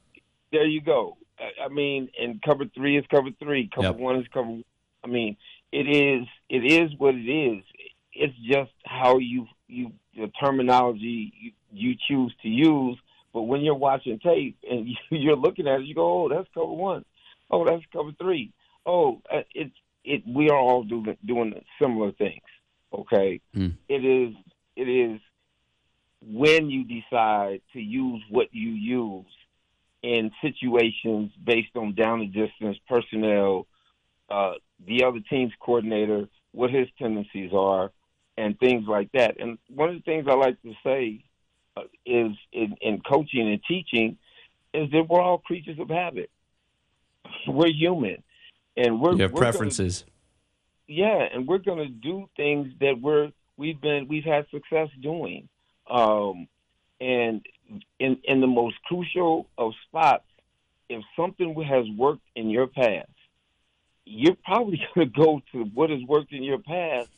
there you go. I, I mean, and cover three is cover three. Cover Yep. one is cover. I mean, it is it is what it is. It's just how you you the terminology you, you choose to use. But when you're watching tape and you, you're looking at it, you go, "Oh, that's cover one. Oh, that's cover three. Oh, uh, it's it. We are all doing doing similar things. Okay, Hmm. it is it is when you decide to use what you use in situations based on down the distance personnel, uh, the other team's coordinator, what his tendencies are, and things like that. And one of the things I like to say uh, is in, in coaching and teaching is that we're all creatures of habit. We're human, and we're You have we're gonna- preferences. yeah, and we're going to do things that we're we've been we've had success doing, um, and in in the most crucial of spots, if something has worked in your past, you're probably going to go to what has worked in your past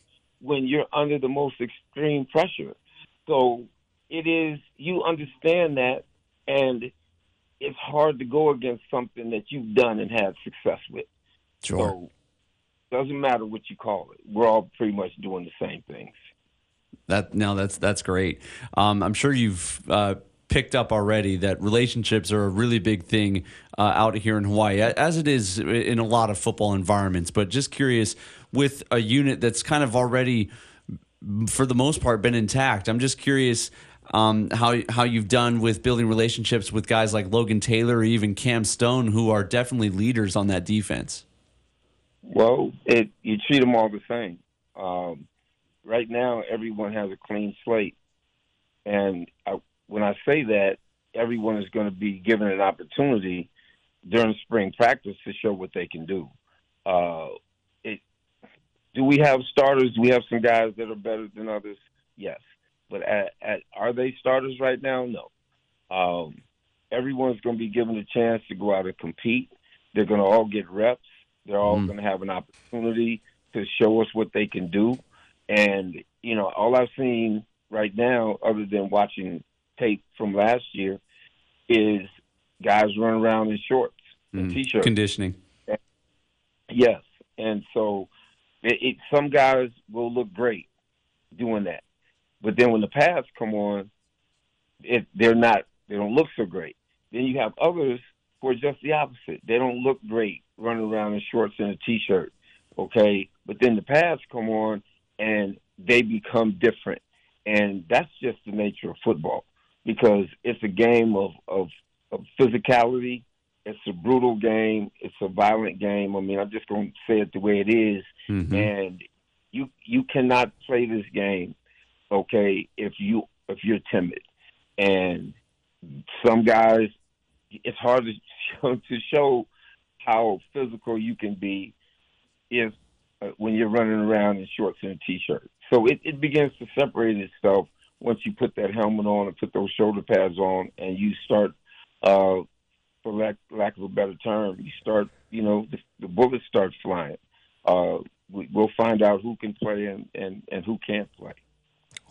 when you're under the most extreme pressure. So it is you understand that, and it's hard to go against something that you've done and had success with. So doesn't matter what you call it. We're all pretty much doing the same things. That no, that's that's great. Um, I'm sure you've uh, picked up already that relationships are a really big thing uh, out here in Hawaii, as it is in a lot of football environments. But just curious, with a unit that's kind of already, for the most part, been intact. I'm just curious. Um, how how you've done with building relationships with guys like Logan Taylor or even Cam Stone, who are definitely leaders on that defense. Well, it you treat them all the same. Um, right now, everyone has a clean slate, and I, when I say that, everyone is going to be given an opportunity during spring practice to show what they can do. Uh, it, do we have starters? Do we have some guys that are better than others? Yes, but at, at, are they starters right now? No. Um, everyone's going to be given a chance to go out and compete. They're going to all get reps. They're all Mm. going to have an opportunity to show us what they can do. And, you know, all I've seen right now, other than watching tape from last year, is guys running around in shorts and Mm. t-shirts. Conditioning. Yes, and so it, it, some guys will look great doing that, but then when the pads come on, it they're not. They don't look so great. Then you have others who are just the opposite. They don't look great running around in shorts and a t-shirt. Okay, but then the pads come on and they become different, and that's just the nature of football because it's a game of of, of physicality it's a brutal game. It's a violent game. I mean, I'm just going to say it the way it is. Mhm. And you you cannot play this game, okay, if you if you're timid. And some guys, it's hard to show, to show how physical you can be if uh, when you're running around in shorts and a t-shirt. So it, it begins to separate itself once you put that helmet on and put those shoulder pads on, and you start. Uh, for lack, lack of a better term, you start, you know, the, the bullets start flying. Uh, we, we'll find out who can play and, and, and who can't play.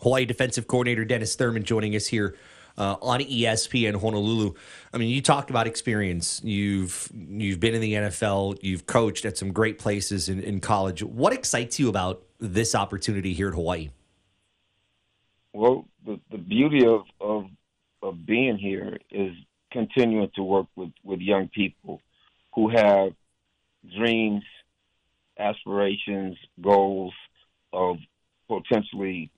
Hawaii defensive coordinator Dennis Thurman joining us here uh, on ESPN in Honolulu. I mean, you talked about experience. You've you've been in the NFL. You've coached at some great places in, in college. What excites you about this opportunity here at Hawaii? Well, the, the beauty of, of of being here is continuing to work with, with young people who have dreams, aspirations, goals of potentially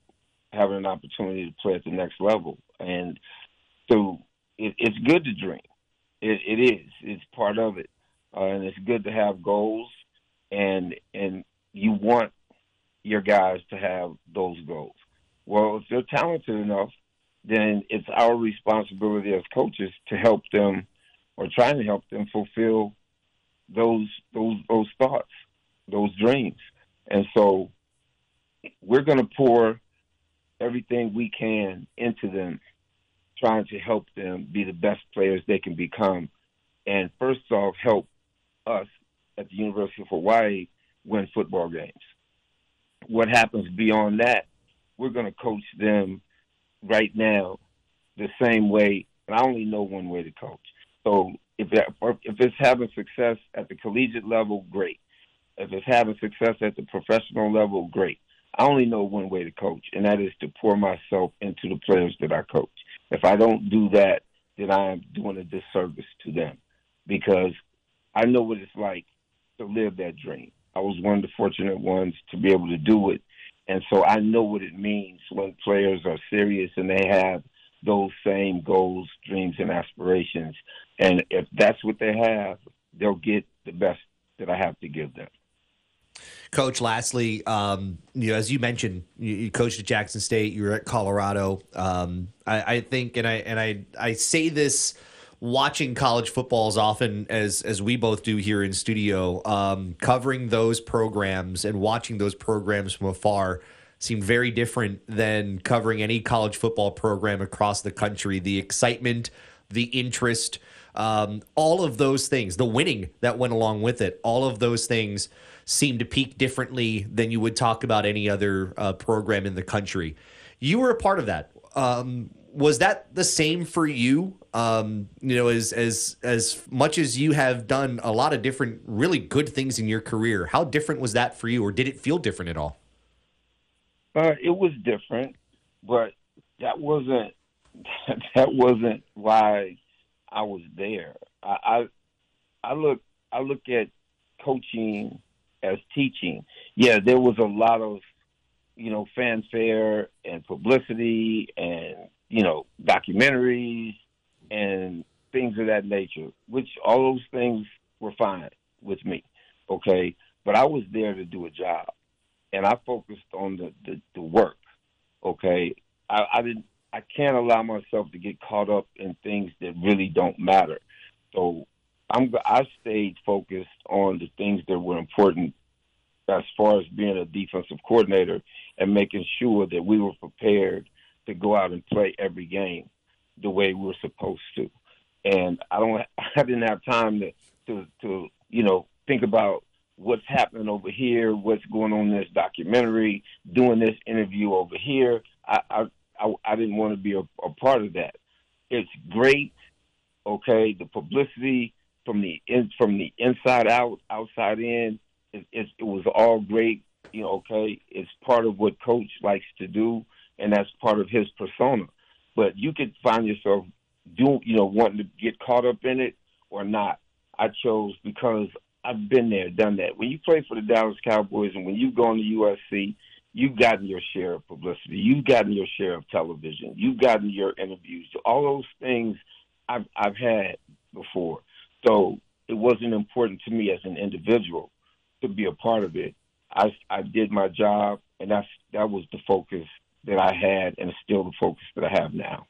having an opportunity to play at the next level. And so it, it's good to dream. It, it is. It's part of it, uh, and it's good to have goals. And and you want your guys to have those goals. Well, if they're talented enough, then it's our responsibility as coaches to help them, or trying to help them fulfill those those those thoughts, those dreams. And so we're going to pour everything we can into them, trying to help them be the best players they can become. And first off, help us at the University of Hawaii win football games. What happens beyond that, we're going to coach them right now the same way. And I only know one way to coach. So if if it's having success at the collegiate level, great. If it's having success at the professional level, great. I only know one way to coach, and that is to pour myself into the players that I coach. If I don't do that, then I am doing a disservice to them because I know what it's like to live that dream. I was one of the fortunate ones to be able to do it. And so I know what it means when players are serious and they have those same goals, dreams, and aspirations. And if that's what they have, they'll get the best that I have to give them. Coach, lastly, um, you know, as you mentioned, you, you, coached at Jackson State. You were at Colorado. Um, I, I, think, and I and I I say this watching college football as often as as we both do here in studio, um, covering those programs and watching those programs from afar seemed very different than covering any college football program across the country. The excitement, the interest, um, all of those things, the winning that went along with it, all of those things seem to peak differently than you would talk about any other uh, program in the country. You were a part of that. Um, was that the same for you? Um, you know, as as as much as you have done a lot of different, really good things in your career, how different was that for you, or did it feel different at all? Uh, it was different, but that wasn't that wasn't why I was there. I, I I look I look at coaching as teaching. Yeah, there was a lot of you know fanfare and publicity and you know documentaries and things of that nature, which all those things were fine with me. Okay, but I was there to do a job and I focused on the, the, the work. Okay, I, I didn't. I can't allow myself to get caught up in things that really don't matter. So I'm. I stayed focused on the things that were important as far as being a defensive coordinator and making sure that we were prepared to go out and play every game the way we were supposed to. And I don't. I didn't have time to to to you know think about what's happening over here, what's going on in this documentary, doing this interview over here. I I I, didn't want to be a, a part of that. It's great, okay. The publicity from the in, from the inside out, outside in, it, it, it was all great. You know, okay. It's part of what coach likes to do, and that's part of his persona. But you could find yourself do you know wanting to get caught up in it or not. I chose because I've been there, done that. When you play for the Dallas Cowboys and when you go into USC, you've gotten your share of publicity. You've gotten your share of television. You've gotten your interviews. All those things I've I've had before. So it wasn't important to me as an individual to be a part of it. I I did my job, and that's that was the focus that I had, and it's still the focus that I have now.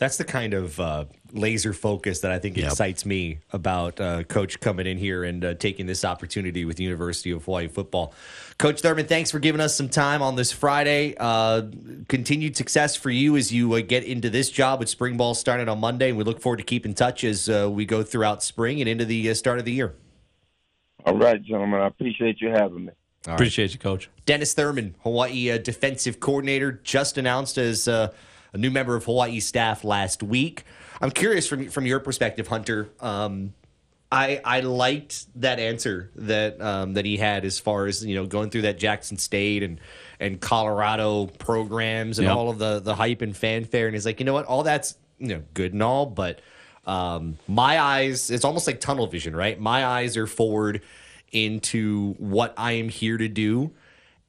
That's the kind of uh, laser focus that I think yep. excites me about uh, Coach coming in here and uh, taking this opportunity with University of Hawaii football. Coach Thurman, thanks for giving us some time on this Friday. Uh, continued success for you as you uh, get into this job with spring ball starting on Monday. And we look forward to keep in touch as uh, we go throughout spring and into the start of the year. All right, gentlemen. I appreciate you having me. Appreciate you, Coach. Dennis Thurman, Hawaii defensive coordinator, just announced as a new member of Hawaii staff last week. I'm curious from from your perspective, Hunter. Um, I I liked that answer that um, that he had as far as you know going through that Jackson State and and Colorado programs and Yep. all of the the hype and fanfare, and he's like, you know what, all that's you know good and all, but um, my eyes, it's almost like tunnel vision, right? My eyes are forward into what I am here to do,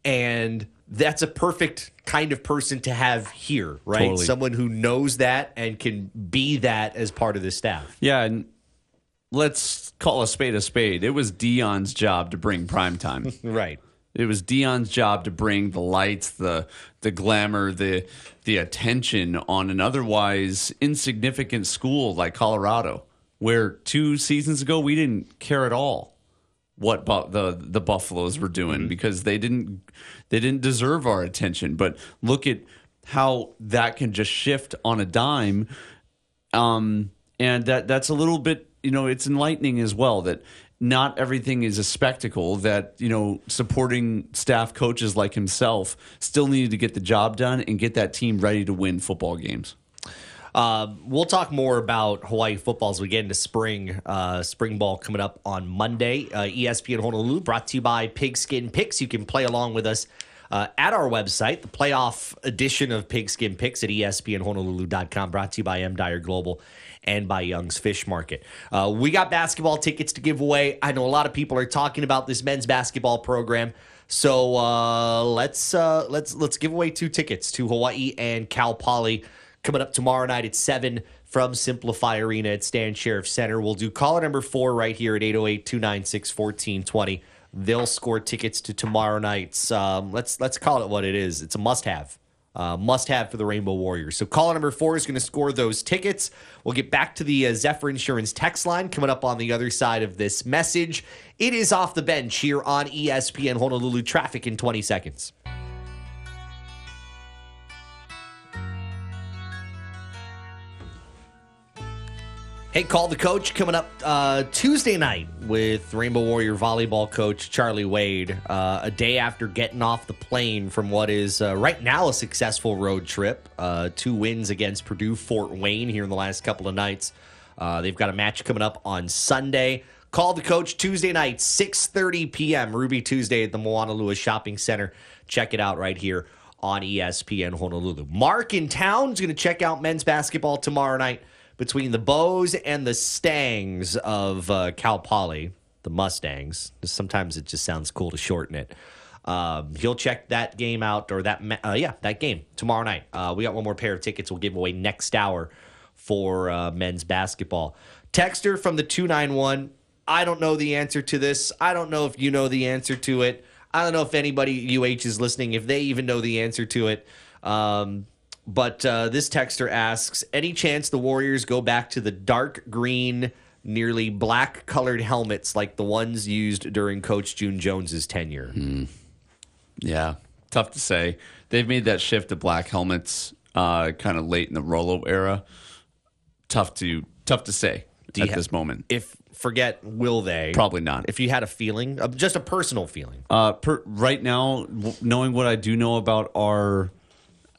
and that's a perfect kind of person to have here, right? Totally. Someone who knows that and can be that as part of the staff. Yeah, and let's call a spade a spade. It was Deion's job to bring prime time. Right. It was Deion's job to bring the lights, the the glamour, the the attention on an otherwise insignificant school like Colorado, where two seasons ago we didn't care at all what bu- the the Buffaloes were doing because they didn't they didn't deserve our attention. But look at how that can just shift on a dime. Um, and that that's a little bit you know it's enlightening as well that not everything is a spectacle that you know supporting staff coaches like himself still needed to get the job done and get that team ready to win football games Uh, we'll talk more about Hawaii football as we get into spring. Uh, spring ball coming up on Monday. Uh, ESPN Honolulu brought to you by Pigskin Picks. You can play along with us uh, at our website, the playoff edition of Pigskin Picks at ESPNHonolulu.com, brought to you by M. Dyer Global and by Young's Fish Market. Uh, we got basketball tickets to give away. I know a lot of people are talking about this men's basketball program. So uh, let's let's let's give away two tickets to Hawaii and Cal Poly coming up tomorrow night at 7 from SimpliFi Arena at Stan Sheriff Center. We'll do caller number four right here at 808 296 1420. They'll score tickets to tomorrow night's. Um, let's let's call it what it is. It's a must have. Uh, must have for the Rainbow Warriors. So caller number four is going to score those tickets. We'll get back to the uh, Zephyr Insurance text line coming up on the other side of this message. It is off the bench here on ESPN Honolulu Traffic in 20 seconds. Hey, call the coach coming up uh, Tuesday night with Rainbow Warrior volleyball coach Charlie Wade. Uh, a day after getting off the plane from what is uh, right now a successful road trip, uh, two wins against Purdue, Fort Wayne here in the last couple of nights. Uh, they've got a match coming up on Sunday. Call the coach Tuesday night, 6:30 p.m. Ruby Tuesday at the Moanalua Shopping Center. Check it out right here on ESPN Honolulu. Mark in town is going to check out men's basketball tomorrow night between the Bows and the Stangs of uh, Cal Poly, the Mustangs. Sometimes it just sounds cool to shorten it. Um, he'll check that game out, or that, uh, yeah, that game tomorrow night. Uh, we got one more pair of tickets we'll give away next hour for uh, men's basketball. Texter from the 291. I don't know the answer to this. I don't know if you know the answer to it. I don't know if anybody UH is listening, if they even know the answer to it. Um, but uh, this texter asks Any chance the Warriors go back to the dark green, nearly black colored helmets like the ones used during Coach June Jones's tenure? yeah tough to say they've made that shift to black helmets uh, kind of late in the Rolo era tough to tough to say at ha- this moment If forget, will they? Probably not. If you had a feeling, uh, just a personal feeling. Uh, per, right now, w- knowing what I do know about our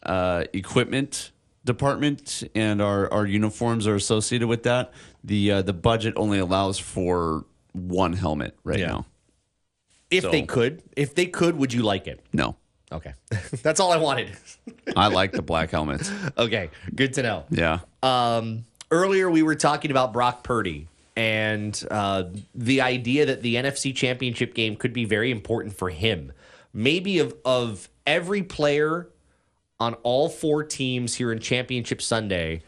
uh, equipment department and our, our uniforms are associated with that, the uh, the budget only allows for one helmet right Yeah. now. If they could, if they could, would you like it? No, Okay, that's all I wanted. I like the black helmets. okay, good to know. Yeah, Um, earlier we were talking about Brock Purdy and uh, the idea that the NFC Championship game could be very important for him. Maybe of of every player on all four teams here in Championship Sunday,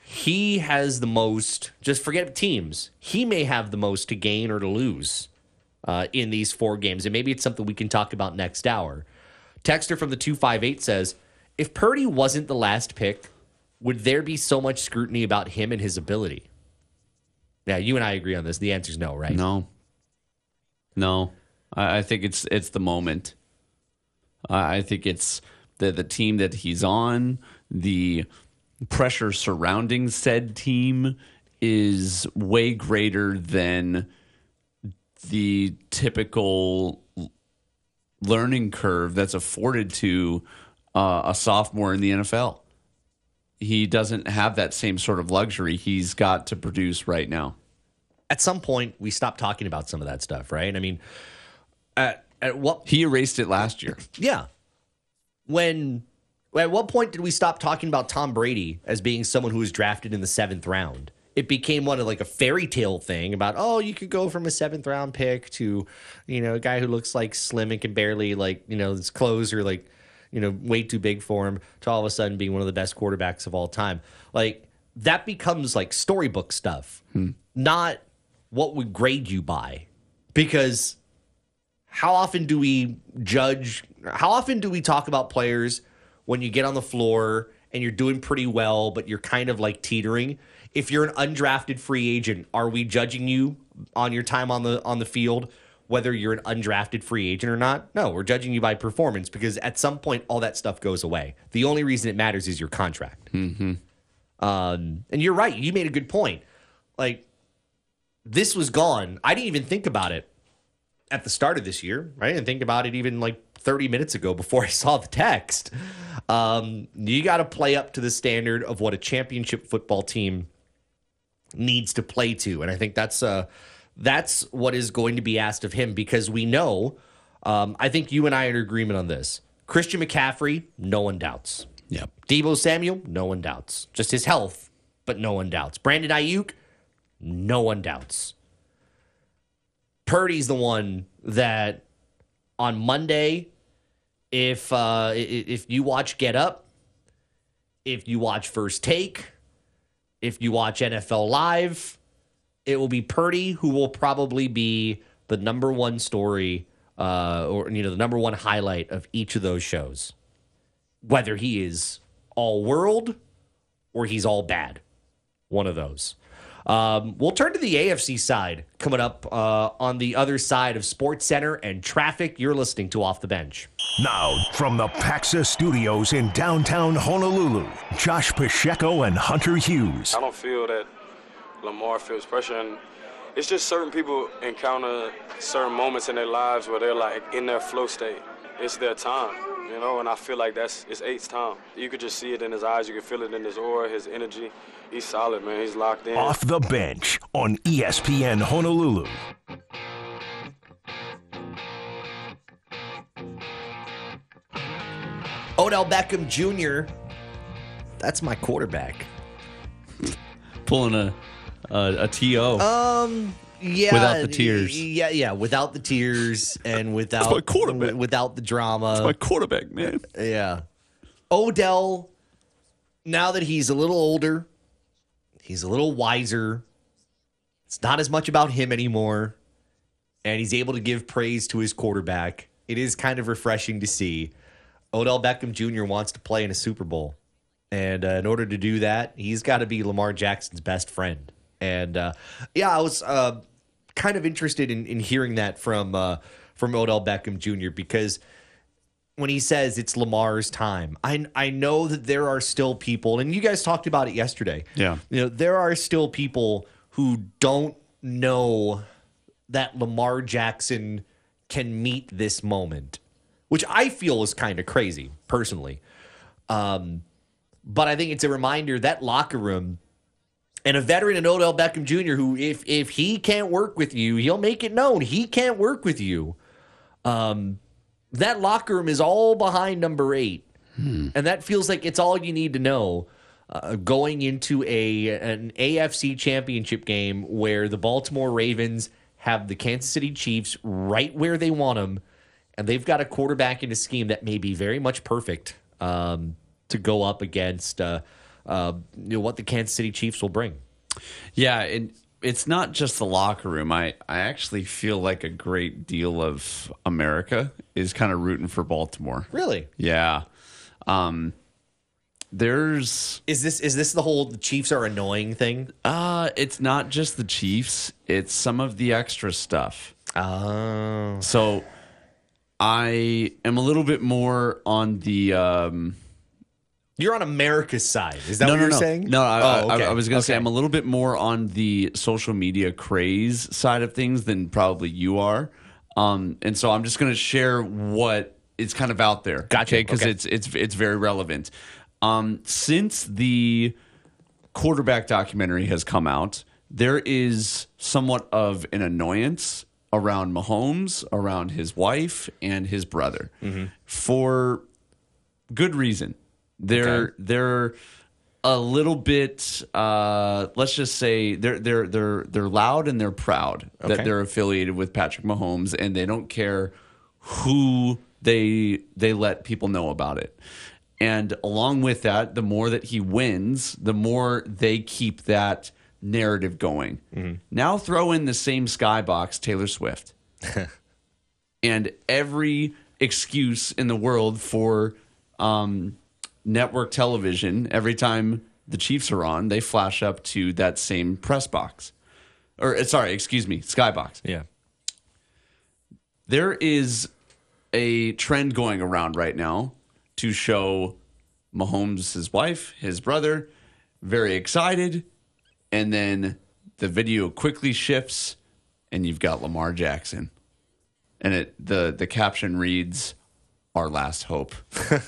he has the most. Just forget teams. He may have the most to gain or to lose uh, in these four games, and maybe it's something we can talk about next hour. Texter from the two five eight says, "If Purdy wasn't the last pick, would there be so much scrutiny about him and his ability?" Yeah, you and I agree on this. The answer is no, right? no, no. I, I think it's it's the moment. I, I think it's the the team that he's on, the pressure surrounding said team is way greater than the typical learning curve that's afforded to uh, a sophomore in the NFL. he doesn't have that same sort of luxury. He's got to produce right now. At some point, we stopped talking about some of that stuff, right? I mean, at at what He erased it last year. Yeah. When at what point did we stop talking about Tom Brady as being someone who was drafted in the seventh round? It became one of like a fairy tale thing about oh you could go from a seventh round pick to you know a guy who looks like slim and can barely like you know his clothes are like you know way too big for him to all of a sudden being one of the best quarterbacks of all time. Like that becomes like storybook stuff hmm. not what we grade you by. Because how often do we judge how often do we talk about players when you get on the floor and you're doing pretty well but you're kind of like teetering? If you're an undrafted free agent are we judging you on your time on the on the field whether you're an undrafted free agent or not? No we're judging you by performance because at some point all that stuff goes away. The only reason it matters is your contract. Mm-hmm. um, and you're right you made a good point. Like this was gone. I didn't even think about it at the start of this year, right? And think about it even like 30 minutes ago before I saw the text. Um, you got to play up to the standard of what a championship football team needs to play to, and I think that's uh that's what is going to be asked of him because we know. Um, I think you and I are in agreement on this. Christian McCaffrey, no one doubts. Yep. Deebo Samuel, no one doubts. Just his health, but no one doubts. Brandon Aiyuk, no one doubts. Purdy's the one that on Monday, if uh, if you watch Get Up, if you watch First Take, if you watch NFL Live, it will be Purdy who will probably be the number one story uh, or you know the number one highlight of each of those shows, whether he is all world or he's all bad, one of those. Um, we'll turn to the AFC side coming up uh, on the other side of Sports Center and traffic. You're listening to Off the Bench. Now, from the Paxa Studios in downtown Honolulu, Josh Pacheco and Hunter Hughes. I don't feel that Lamar feels pressure, and it's just certain people encounter certain moments in their lives where they're like in their flow state. It's their time, you know, and I feel like that's it's eight's time. You could just see it in his eyes, you could feel it in his aura, his energy. He's solid, man. He's locked in. Off the bench on ESPN Honolulu. Odell Beckham Jr. That's my quarterback. Pulling a a, a to. Um. Yeah. Without the tears. Yeah. Yeah. Without the tears and without my quarterback. without the drama. my quarterback, man. Yeah. Odell, now that he's a little older, he's a little wiser. It's not as much about him anymore. And he's able to give praise to his quarterback. It is kind of refreshing to see. Odell Beckham Jr. wants to play in a Super Bowl. And uh, in order to do that, he's got to be Lamar Jackson's best friend. And uh, yeah, I was uh, kind of interested in, in hearing that from uh, from Odell Beckham Jr. because when he says it's Lamar's time. I I know that there are still people, and you guys talked about it yesterday. Yeah. you know there are still people who don't know that Lamar Jackson can meet this moment, which I feel is kind of crazy personally. Um, but I think it's a reminder that locker room and a veteran in Odell Beckham Jr. who if if he can't work with you, he'll make it known he can't work with you. Um, that locker room is all behind number eight, and that feels like it's all you need to know uh, going into a an AFC Championship game where the Baltimore Ravens have the Kansas City Chiefs right where they want them, and they've got a quarterback in a scheme that may be very much perfect um, to go up against uh, uh, you know, what the Kansas City Chiefs will bring. Yeah, and it's not just the locker room. I, I actually feel like a great deal of America is kind of rooting for Baltimore. Really, Yeah. Um, there's is this is this the whole the Chiefs are annoying thing? uh it's not just the Chiefs, it's some of the extra stuff. Oh, So I am a little bit more on the um you're on America's side. Is that no, what no, you're no. saying? No, I, Oh, I- okay. I, was going to say I'm a little bit more on the social media craze side of things than probably you are. Um, and so I'm just going to share what is kind of out there. Gotcha. Because Okay. it's it's it's very relevant. Um, since the quarterback documentary has come out, there is somewhat of an annoyance around Mahomes, around his wife, and his brother for good reason. They're Okay. they're a little bit uh, let's just say they're they're they're they're loud and they're proud Okay. that they're affiliated with Patrick Mahomes and they don't care who they they let people know about it. And along with that, the more that he wins, the more they keep that narrative going. Now throw in the same skybox Taylor Swift. and every excuse in the world for um, network television, every time the Chiefs are on, they flash up to that same press box. Or, uh, sorry, excuse me, skybox Yeah. there is a trend going around right now to show Mahomes, his wife, his brother, very excited, and then the video quickly shifts, and you've got Lamar Jackson, and it the the caption reads, "Our last hope."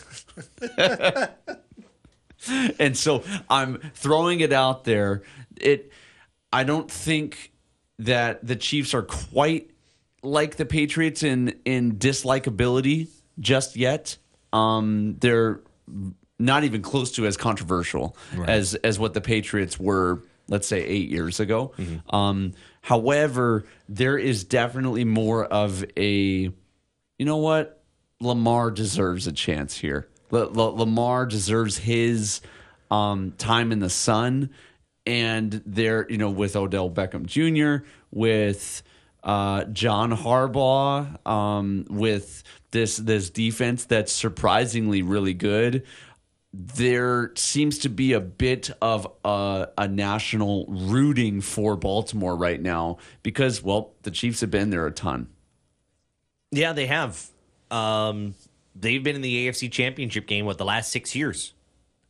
and so I'm throwing it out there. It I don't think that the Chiefs are quite like the Patriots in in dislikability just yet. Um, they're not even close to as controversial as as what the Patriots were, let's say, eight years ago. Um, however, there is definitely more of a, you know what, Lamar deserves a chance here. L- L- Lamar deserves his um, time in the sun, and there, you know, with Odell Beckham Jr., with uh, John Harbaugh, um, with this this defense that's surprisingly really good. There seems to be a bit of a, a national rooting for Baltimore right now because, well, the Chiefs have been there a ton. Yeah, they have. Um, they've been in the AFC Championship game what the last six years.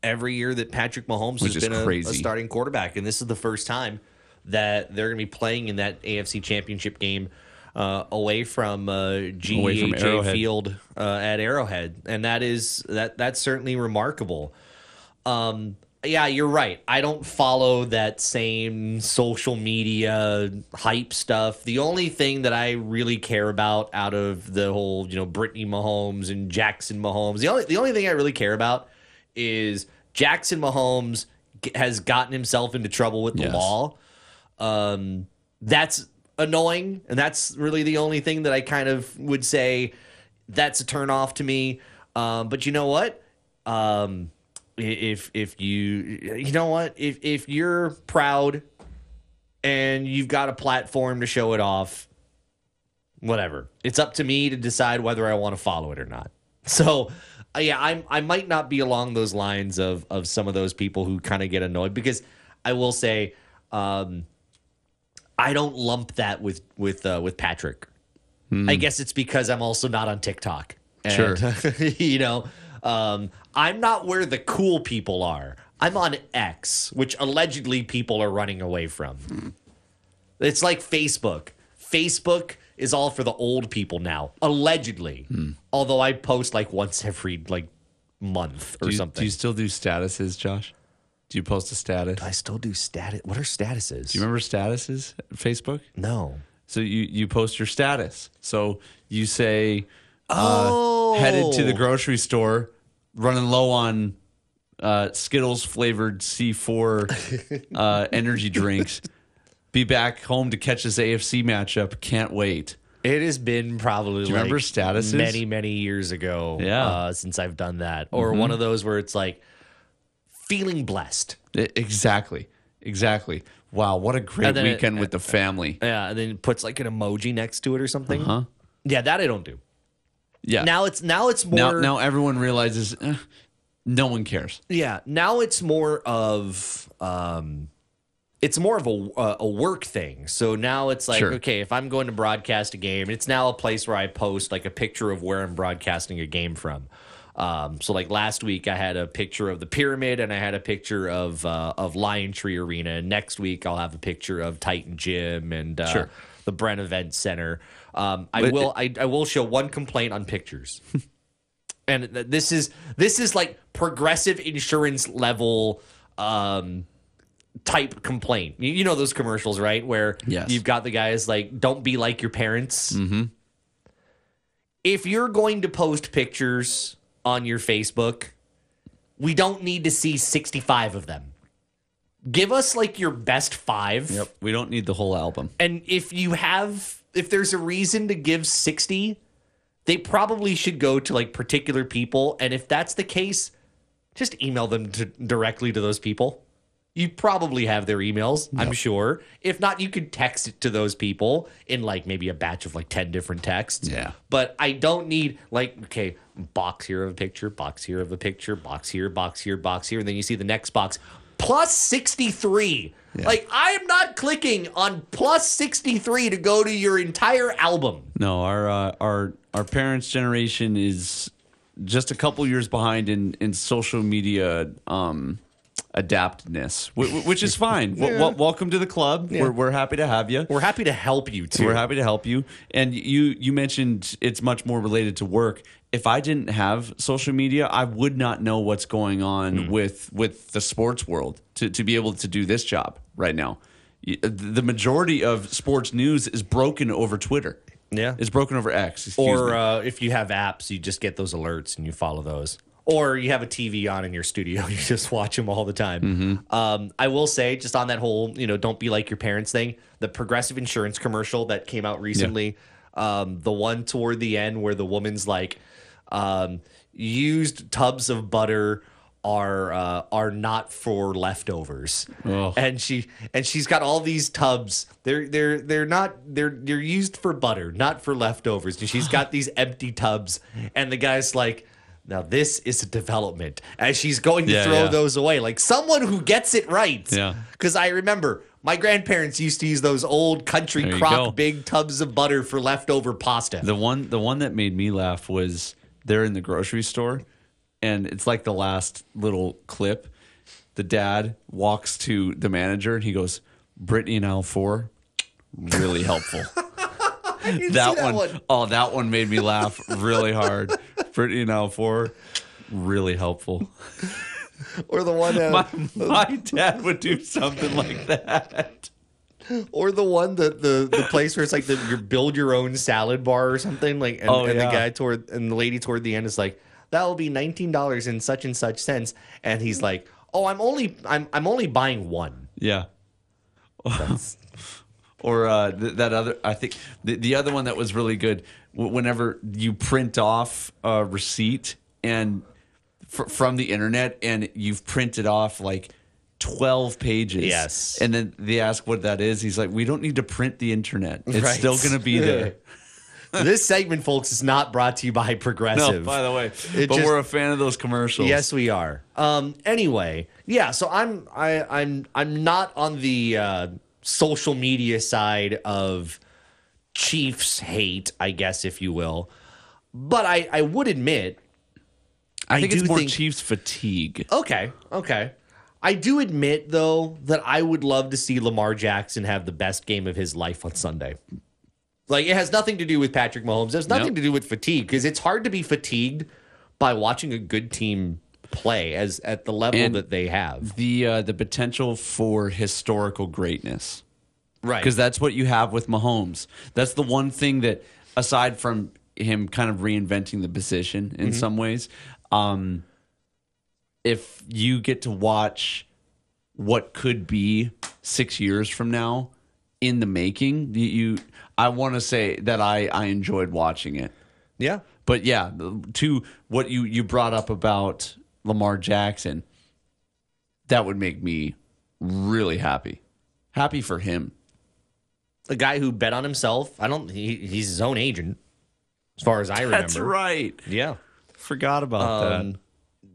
Every year that Patrick Mahomes Which has been a, a starting quarterback, and this is the first time that they're going to be playing in that AFC Championship game uh, away from uh, Field uh, at Arrowhead, and that is that that's certainly remarkable. Um, yeah, you're right. I don't follow that same social media hype stuff. The only thing that I really care about out of the whole, you know, Brittany Mahomes and Jackson Mahomes, the only the only thing I really care about is Jackson Mahomes has gotten himself into trouble with the Yes. law. Um, that's annoying, and that's really the only thing that I kind of would say that's a turn off to me. Um, but you know what? Um, if if you you know what if if you're proud and you've got a platform to show it off, whatever. It's up to me to decide whether I want to follow it or not. So, uh, yeah, I I might not be along those lines of of some of those people who kind of get annoyed because I will say, um, I don't lump that with with uh, with Patrick. I guess it's because I'm also not on TikTok. And, Sure. you know, um, I'm not where the cool people are. I'm on X, which allegedly people are running away from. It's like Facebook. Facebook is all for the old people now, allegedly. Although I post like once every like month or Do you, something. do you still do statuses, Josh? Do you post a status? Do I still do status. What are statuses? Do you remember statuses? Facebook. No. So you you post your status. So you say, Oh, uh, headed to the grocery store, running low on uh, Skittles flavored C4 uh, energy drinks. Be back home to catch this AFC matchup. Can't wait. It has been probably Do you remember like statuses? many many years ago. Yeah. uh, since I've done that, or one of those where it's like feeling blessed. I- E, exactly. Exactly. Wow, what a great And then it- weekend with the family. Yeah, and then it puts like an emoji next to it or something. Huh? Yeah, that I don't do. Yeah. Now it's now it's more now, now everyone realizes eh, no one cares. Yeah, now it's more of um it's more of a a- a work thing. So now it's like Sure. okay, if I'm going to broadcast a game, it's now a place where I post like a picture of where I'm broadcasting a game from. Um, so like last week, I had a picture of the pyramid, and I had a picture of uh, of LionTree Arena. Next week, I'll have a picture of Titan Gym and uh, Sure. the Bren Events Center. Um, I But- will I, I will show one complaint on pictures and this is this is like progressive insurance level um, type complaint. You, you know those commercials, right? Where Yes. you've got the guys like, "Don't be like your parents." Mm-hmm. If you're going to post pictures on your Facebook, we don't need to see 65 of them. Give us like your best five. Yep. We don't need the whole album. And if you have, if there's a reason to give 60, they probably should go to like particular people. And if that's the case, just email them to, directly to those people. You probably have their emails, I'm sure. If not, you could text it to those people in like maybe a batch of like 10 different texts. Yeah. But I don't need like, okay, box here of a picture, box here of a picture, box here, box here, box here. And then you see the next box plus 63. Like, I am not clicking on plus 63 to go to your entire album. No, our uh, our our parents' generation is just a couple years behind in in social media um, adaptedness, which is fine. W- w- welcome to the club. We're we're happy to have you. We're happy to help you too. We're happy to help you. And you you mentioned it's much more related to work. If I didn't have social media, I would not know what's going on Hmm. with with the sports world to, to be able to do this job right now. The majority of sports news is broken over Twitter. Yeah. It's broken over X. Or uh, if you have apps, you just get those alerts and you follow those. Or you have a TV on in your studio, you just watch them all the time. Mm-hmm. Um, I will say, just on that whole, you know, don't be like your parents thing, the progressive insurance commercial that came out recently, um, the one toward the end where the woman's like, um, used tubs of butter are uh, are not for leftovers Oh. and she and she's got all these tubs they're they're they're not they're they're used for butter not for leftovers and she's got these empty tubs and the guy's like now this is a development as she's going to Yeah, throw yeah. those away like someone who gets it right Yeah. because i remember my grandparents used to use those old country crock go. big tubs of butter for leftover pasta The one the one that made me laugh was they're in the grocery store and it's like the last little clip. The dad walks to the manager and he goes, Brittany and Al four, really helpful. that, that one, one. oh, that one made me laugh really hard. Brittany and Al four, really helpful. or the one uh, My, my dad would do something like that. Or the one that the the place where it's like the you build your own salad bar or something like and, Oh, and the guy toward and the lady toward the end is like that will be nineteen dollars in such and such cents and he's like oh I'm only I'm I'm only buying one Yeah. or uh, th- that other, I think the, the other one that was really good. w- Whenever you print off a receipt and fr- from the internet, and you've printed off like twelve pages, Yes. and then they ask what that is. He's like, "We don't need to print the internet. It's Right. still going to be there." this segment folks is not brought to you by no, Progressive by the way, It but just- we're a fan of those commercials. Yes, we are. Um. Anyway, yeah. So I'm I I'm I'm not on the uh, social media side of Chiefs hate, I guess, if you will. But I I would admit, I think do it's more think- Chiefs fatigue. okay, okay. I do admit though that I would love to see Lamar Jackson have the best game of his life on Sunday. Like it has nothing to do with Patrick Mahomes. It has nothing Nope. to do with fatigue because it's hard to be fatigued by watching a good team play as at the level And- that they have. The uh, the potential for historical greatness. Right. because that's what you have with Mahomes. That's the one thing that, aside from him kind of reinventing the position in some ways, um, if you get to watch what could be six years from now in the making, you, you I want to say that I I enjoyed watching it. yeah. But yeah, to what you you brought up about Lamar Jackson, that would make me really happy. Happy for him. A guy who bet on himself. I don't. He, he's his own agent, as far as I remember. That's right. Yeah. Forgot about Um,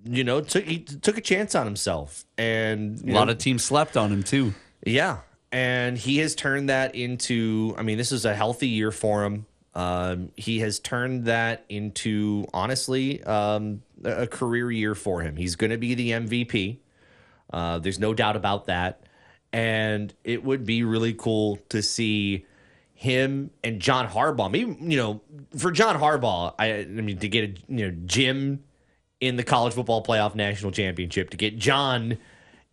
you know, took he took a chance on himself, and. A lot of teams slept on him too. Yeah. And he has turned that into, I mean, this is a healthy year for him. Um, he has turned that into, honestly, um, a a career year for him. He's going to be the MVP. Uh, there's no doubt about that. And it would be really cool to see him and John Harbaugh. Maybe, you know, for John Harbaugh, I, I mean, to get a, you know, Jim in the college football playoff national championship to get John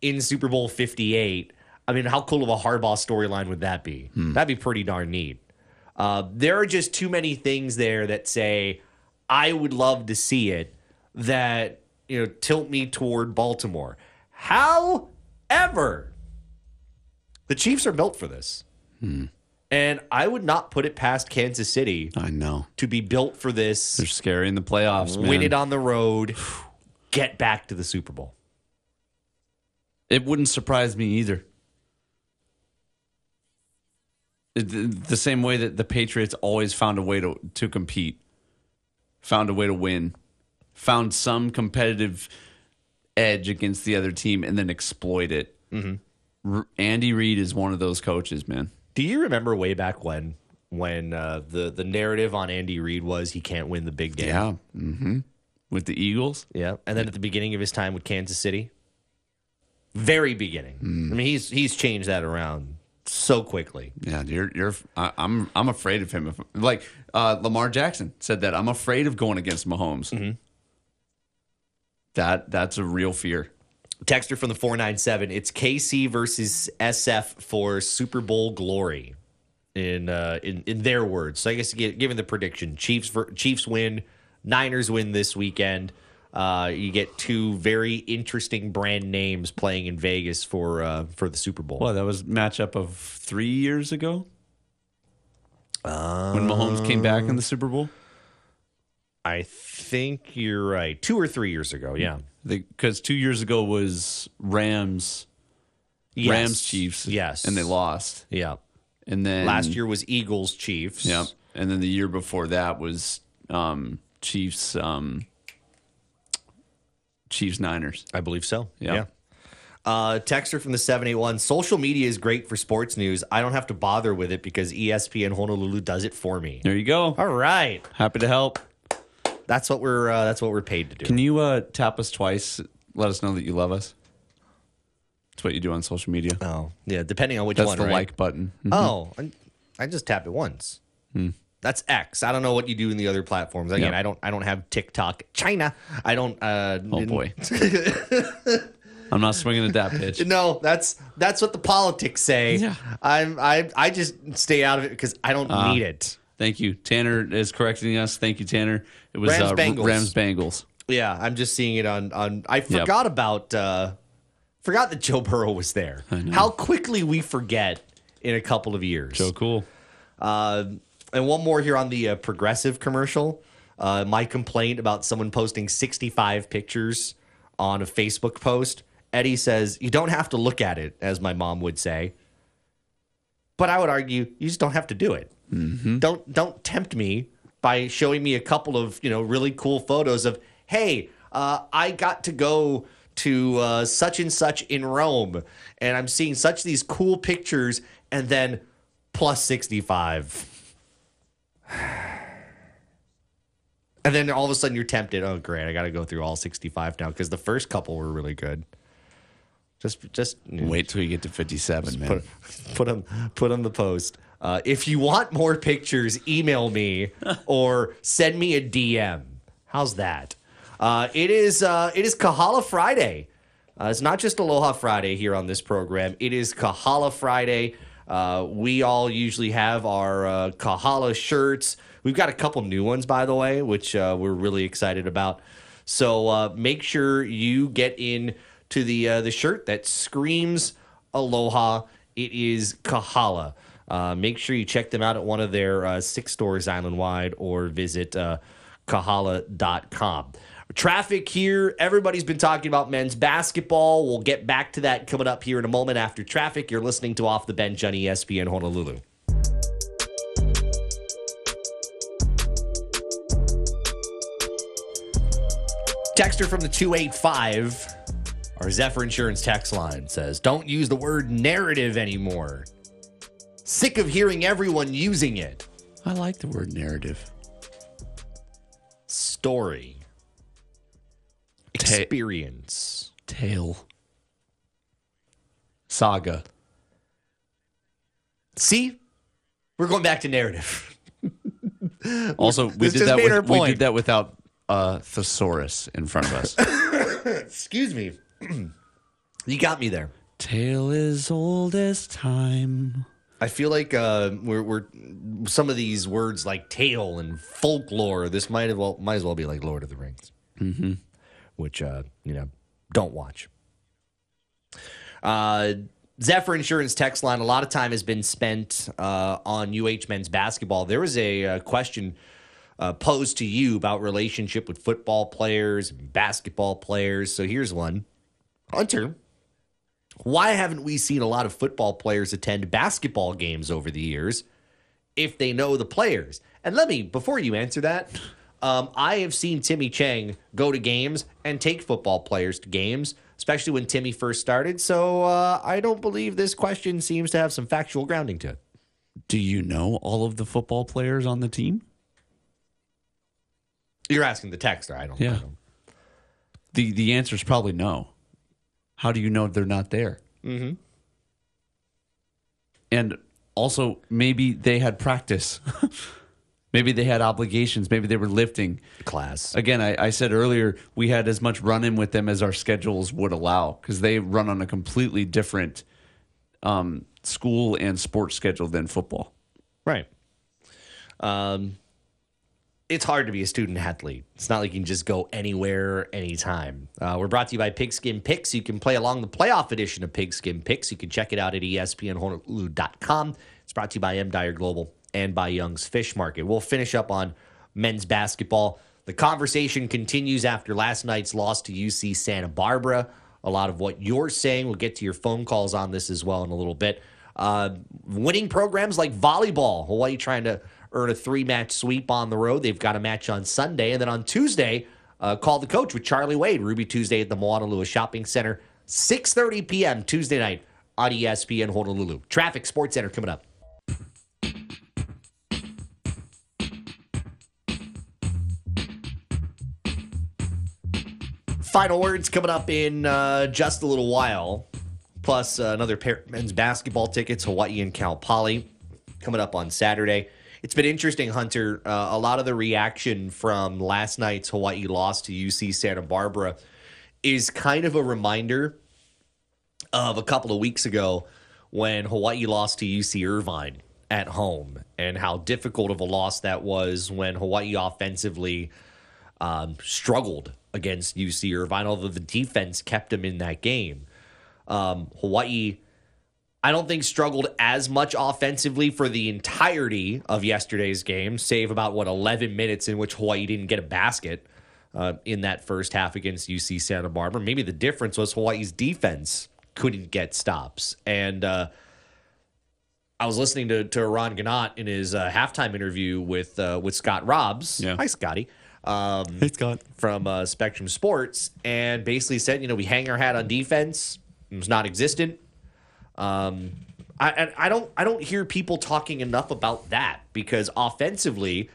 in Super Bowl 58. I mean, how cool of a Harbaugh storyline would that be? That'd be pretty darn neat. Uh, there are just too many things there that say, I would love to see it that, you know, tilt me toward Baltimore. However, the Chiefs are built for this. And I would not put it past Kansas City I know. to be built for this, They're scary in the playoffs, man. win it on the road, get back to the Super Bowl. It wouldn't surprise me either. The, the same way that the Patriots always found a way to to compete, found a way to win, found some competitive edge against the other team, and then exploit it. Mm-hmm. Andy Reid is one of those coaches, man. Do you remember way back when when uh, the the narrative on Andy Reid was he can't win the big game? Yeah. Mm-hmm. With the Eagles, Yeah. And then at the beginning of his time with Kansas City, very beginning. I mean, he's he's changed that around so quickly. yeah, you're you're. I, I'm I'm afraid of him. If, like uh, Lamar Jackson said that I'm afraid of going against Mahomes. That that's a real fear. Texter from the 497. It's KC versus SF for Super Bowl glory. In uh, in in their words. So I guess given the prediction, Chiefs ver- Chiefs win, Niners win this weekend. Uh, you get two very interesting brand names playing in Vegas for uh, for the Super Bowl. Well, that was matchup of three years ago when Mahomes came back in the Super Bowl. I think you're right. Two or three years ago, yeah. Because two years ago was Rams, Yes. Rams Chiefs, Yes. and they lost. Yeah. And then Last year was Eagles Chiefs. Yep, and then the year before that was um, Chiefs, um, Chiefs Niners. I believe so. Yeah. Yeah. Uh, texter from the 781 Social media is great for sports news. I don't have to bother with it because ESPN Honolulu does it for me. There you go. All right. Happy to help. That's what we're uh, that's what we're paid to do. Can you uh, tap us twice? Let us know that you love us. That's what you do on social media. oh, yeah, depending on which one. That's one, the right? like button. Oh, I, I just tapped it once. That's X. I don't know what you do in the other platforms. Again. I don't I don't have TikTok. China. I don't uh Oh boy. I'm not swinging at that pitch. No, that's that's what the politics say. Yeah. I'm I I just stay out of it because I don't Uh, need it. Thank you. Tanner is correcting us. Thank you, Tanner. It was Rams uh, Bengals. Rams Bengals. Yeah, I'm just seeing it on on. I forgot about uh forgot that Joe Burrow was there. How quickly we forget in a couple of years. So cool. Uh, and one more here on the uh, progressive commercial. Uh, my complaint about someone posting 65 pictures on a Facebook post. Eddie says you don't have to look at it, as my mom would say. But I would argue you just don't have to do it. Don't don't tempt me by showing me a couple of you know really cool photos of hey, uh, I got to go to uh, such and such in Rome, and I'm seeing such these cool pictures, and then plus 65. And then all of a sudden you're tempted. Oh, great! I got to go through all 65 now because the first couple were really good. Just, just Wait till you get to 57, man. put put them put on the post. Uh, if you want more pictures, email me or send me a DM. How's that? Uh, it is uh, it is Kahala Friday. Uh, it's not just Aloha Friday here on this program. It is Kahala Friday. Uh, we all usually have our uh, Kahala shirts. We've got a couple new ones, by the way, which uh, we're really excited about. So uh, make sure you get in to the uh, the shirt that screams Aloha. It is Kahala. Uh, make sure you check them out at one of their uh, six stores island wide or visit uh, kahala.com. Traffic here. Everybody's been talking about men's basketball. We'll get back to that coming up here in a moment after traffic. You're listening to Off the Bench on ESPN Honolulu. Texter from the 285, our Zephyr Insurance text line says, Don't use the word narrative anymore. Sick of hearing everyone using it. I like the word narrative. Story. Experience. Tale. Saga. See? We're going back to narrative. Also, we This did just that. made our With, we point. did that without a thesaurus in front of us. Excuse me. you got me there. Tale is old as time. I feel like uh, we're, we're some of these words like tale and folklore. This might have well might as well be like Lord of the Rings, mm-hmm. which uh, you know don't watch. Uh, Zephyr Insurance text line. A lot of time has been spent uh, on UH men's basketball. There was a, uh question uh, posed to you about relationship with football players, and basketball players. So here's one, Hunter. Why haven't we seen a lot of football players attend basketball games over the years if they know the players? And let me, before you answer that, um, I have seen Timmy Chang go to games and take football players to games, especially when Timmy first started. So uh, I don't believe this question seems to have some factual grounding to it. Do you know all of the football players on the team? You're asking the texter. I don't. I Yeah. don't- The the answer is probably no. How do you know they're not there? Mm-hmm. And also, maybe they had practice. maybe they had obligations. Maybe they were lifting. Class. Again, I, I said earlier we had as much run in with them as our schedules would allow because they run on a completely different um, school and sports schedule than football. Right. Um, it's hard to be a student athlete. It's not like you can just go anywhere, anytime. Uh, we're brought to you by Pigskin Picks. You can play along the playoff edition of Pigskin Picks. You can check it out at espnhonolulu.com. It's brought to you by M. Dyer Global and by Young's Fish Market. We'll finish up on men's basketball. The conversation continues after last night's loss to UC Santa Barbara. A lot of what you're saying. We'll get to your phone calls on this as well in a little bit. Uh, winning programs like volleyball. Hawaii trying to earn a three match sweep on the road. They've got a match on Sunday. And then on Tuesday, uh, call the coach with Charlie Wade. Ruby Tuesday at the Moanalua Shopping Center. 6.30 p.m. Tuesday night on ESPN Honolulu. Traffic Sports Center coming up. Final words coming up in uh, just a little while. Plus uh, another pair of men's basketball tickets, Hawaii and Cal Poly, coming up on Saturday. It's been interesting, Hunter. Uh, a lot of the reaction from last night's Hawaii loss to UC Santa Barbara is kind of a reminder of a couple of weeks ago when Hawaii lost to UC Irvine at home and how difficult of a loss that was when Hawaii offensively um, struggled against UC Irvine, although the defense kept them in that game. Um, Hawaii, I don't think struggled as much offensively for the entirety of yesterday's game, save about what 11 minutes in which Hawaii didn't get a basket uh, in that first half against UC Santa Barbara. Maybe the difference was Hawaii's defense couldn't get stops, and uh, I was listening to to Eran Ganot in his uh, halftime interview with uh, with Scott Robbs. Yeah. Hi, Scotty. Um, Hey, Scott. from uh, Spectrum Sports and basically said, you know, we hang our hat on defense. It was non-existent. Um, I, I don't I don't hear people talking enough about that because offensively,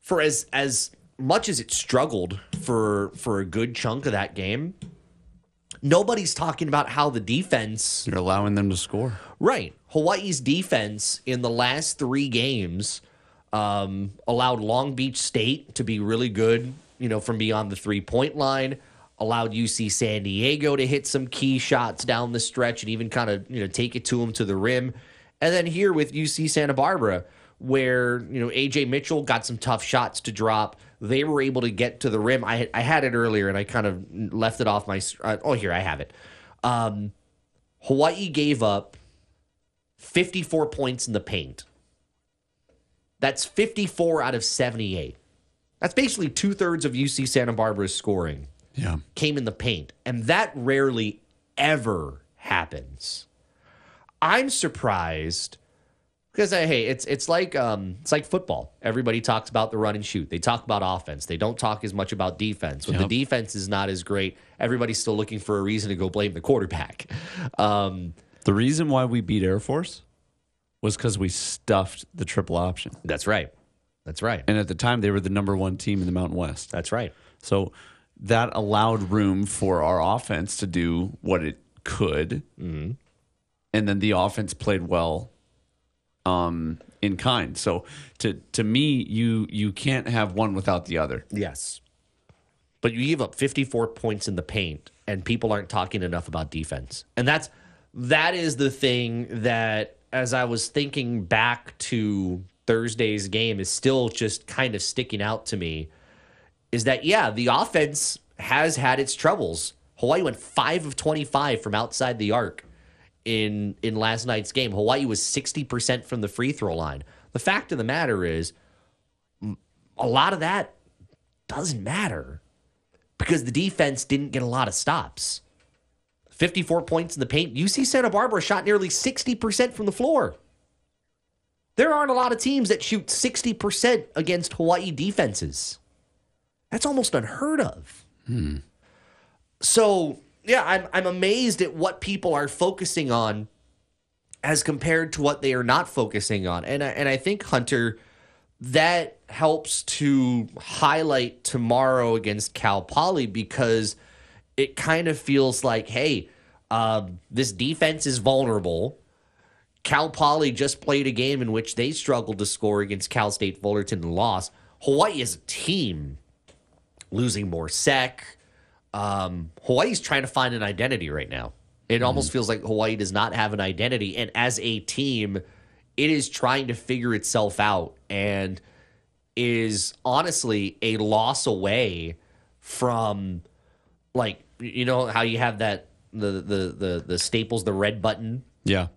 for as as much as it struggled for for a good chunk of that game, nobody's talking about how the defense You're allowing them to score. Right. Hawaii's defense in the last three games um, allowed Long Beach State to be really good, you know, from beyond the three point line, allowed UC San Diego to hit some key shots down the stretch and even kind of, you know, take it to them to the rim. And then here with UC Santa Barbara, where, you know, Ajay Mitchell got some tough shots to drop. They were able to get to the rim. I, I had it earlier and I kind of left it off my. Uh, oh, here, I have it. Um, Hawaii gave up 54 points in the paint. That's 54 out of 78. That's basically two thirds of UC Santa Barbara's scoring Yeah. came in the paint. And that rarely ever happens. I'm surprised because uh, hey, it's it's like um it's like football. Everybody talks about the run and shoot. They talk about offense. They don't talk as much about defense. When Yep. the defense is not as great, everybody's still looking for a reason to go blame the quarterback. Um, The reason why we beat Air Force was because we stuffed the triple option. that's right. That's right. And at the time, they were the number one team in the Mountain West. That's right. So that allowed room for our offense to do what it could. Mm-hmm. And then the offense played well um, in kind. So to to me, you you can't have one without the other. Yes. but you give up 54 points in the paint, and people aren't talking enough about defense. And that's that is the thing that, as I was thinking back to Thursday's game, is still just kind of sticking out to me. Is that yeah, the offense has had its troubles. Hawaii went five of 25 from outside the arc in in last night's game. Hawaii was 60% from the free throw line. The fact of the matter is, a lot of that doesn't matter because the defense didn't get a lot of stops. 54 points in the paint. UC Santa Barbara shot nearly 60% from the floor. There aren't a lot of teams that shoot 60% against Hawaii defenses. That's almost unheard of. So, yeah, I'm, I'm amazed at what people are focusing on as compared to what they are not focusing on. And I, and I think, Hunter, that helps to highlight tomorrow against Cal Poly because it kind of feels like, hey, um, this defense is vulnerable. Cal Poly just played a game in which they struggled to score against Cal State Fullerton and lost. Hawaii as a team losing Mor Seck. Um, Hawaii's trying to find an identity right now. It almost feels like Hawaii does not have an identity. And as a team, it is trying to figure itself out and is honestly a loss away from like you know how you have that the the the the staples the red button Yeah.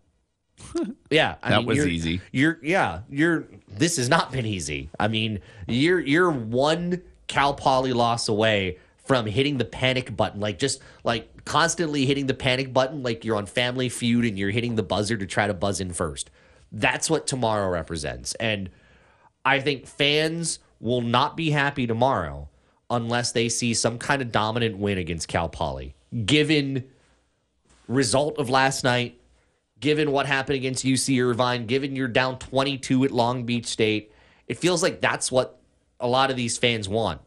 yeah, I That mean, was you're- easy. You're yeah, you're. This has not been easy. I mean, you're you're one Cal Poly loss away from hitting the panic button, like just like constantly hitting the panic button, like you're on Family Feud and you're hitting the buzzer to try to buzz in first. That's what tomorrow represents, and I think fans will not be happy tomorrow unless they see some kind of dominant win against Cal Poly, given result of last night given what happened against UC Irvine, given you're down 22 at Long Beach State, it feels like that's what a lot of these fans want.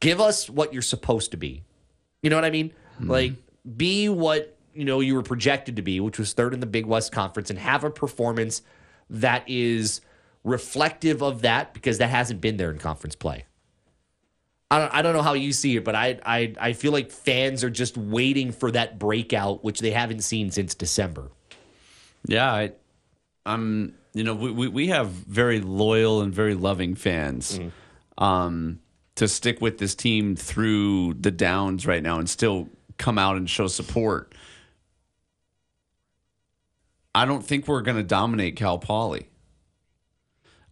Give us what you're supposed to be. You know what I mean? Hmm. Like, be what you know you were projected to be, which was third in the Big West Conference, and have a performance that is reflective of that because that hasn't been there in conference play. I don't, I don't know how you see it, but I, I I feel like fans are just waiting for that breakout, which they haven't seen since December. Yeah, I, I'm. You know, we, we we have very loyal and very loving fans. Um, to stick with this team through the downs right now and still come out and show support. I don't think we're going to dominate Cal Poly.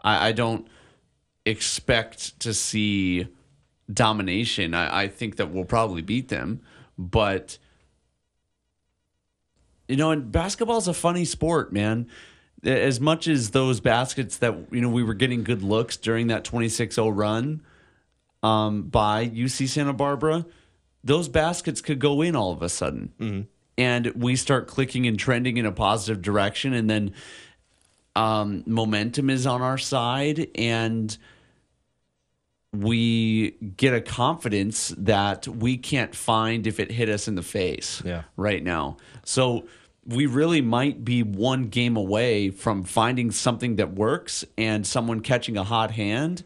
I, I don't expect to see domination. I, I think that we'll probably beat them, but you know, and basketball's a funny sport, man. As much as those baskets that you know we were getting good looks during that 26-0 run um, by UC Santa Barbara, those baskets could go in all of a sudden, and we start clicking and trending in a positive direction, and then um, momentum is on our side, and we get a confidence that we can't find if it hit us in the face Yeah. right now. So we really might be one game away from finding something that works and someone catching a hot hand,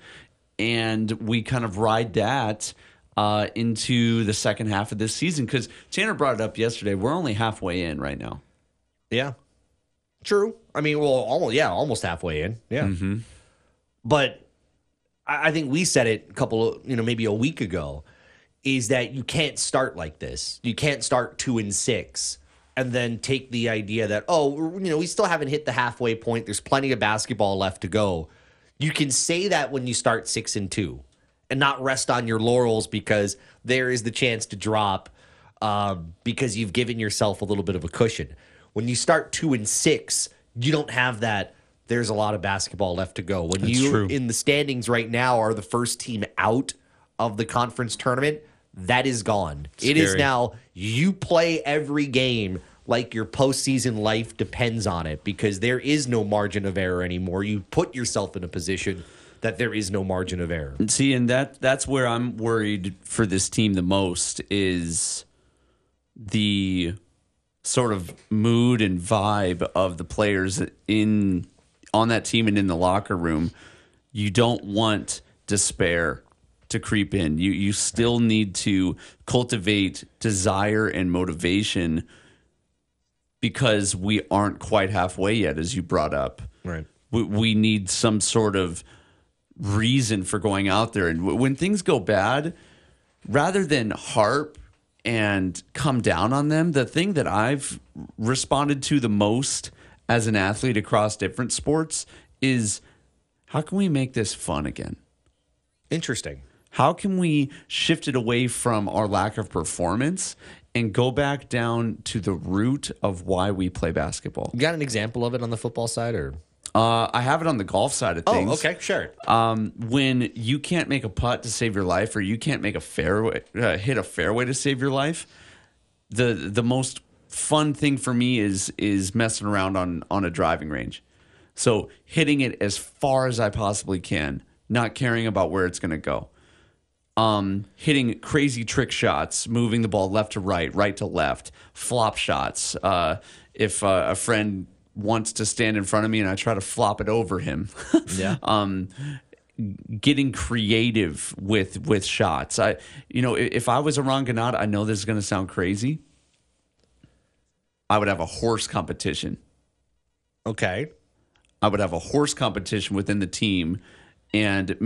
and we kind of ride that uh, into the second half of this season. Because Tanner brought it up yesterday, we're only halfway in right now. Yeah. True. I mean, well, almost yeah, almost halfway in. Yeah. But I, I think we said it a couple of, you know, maybe a week ago, is that you can't start like this. You can't start two and six and then take the idea that, oh, you know, we still haven't hit the halfway point. There's plenty of basketball left to go. You can say that when you start six and two and not rest on your laurels because there is the chance to drop um, because you've given yourself a little bit of a cushion. When you start two and six, you don't have that. There's a lot of basketball left to go. When you true. in the standings right now are the first team out of the conference tournament, that is gone. It is now you play every game like your postseason life depends on it because there is no margin of error anymore. You put yourself in a position that there is no margin of error. See, and that that's where I'm worried for this team the most is the sort of mood and vibe of the players in on that team and in the locker room. You don't want despair to creep in. You you still need to cultivate desire and motivation because we aren't quite halfway yet, as you brought up. Right. We, we need some sort of reason for going out there. And w- when things go bad, rather than harp and come down on them, the thing that I've responded to the most as an athlete across different sports is how can we make this fun again? Interesting. How can we shift it away from our lack of performance and go back down to the root of why we play basketball? You got an example of it on the football side, or Uh, I have it on the golf side of things. oh, okay, sure. Um, when you can't make a putt to save your life, or you can't make a fairway, uh, hit a fairway to save your life, the the most fun thing for me is is messing around on on a driving range. So hitting it as far as I possibly can, not caring about where it's going to go. Um, hitting crazy trick shots, moving the ball left to right, right to left, flop shots. Uh, if uh, a friend wants to stand in front of me and I try to flop it over him, Yeah. um, getting creative with with shots. I, you know, i- if I was a Eran Ganot, I know this is going to sound crazy. I would have a horse competition. Okay. I would have a horse competition within the team, and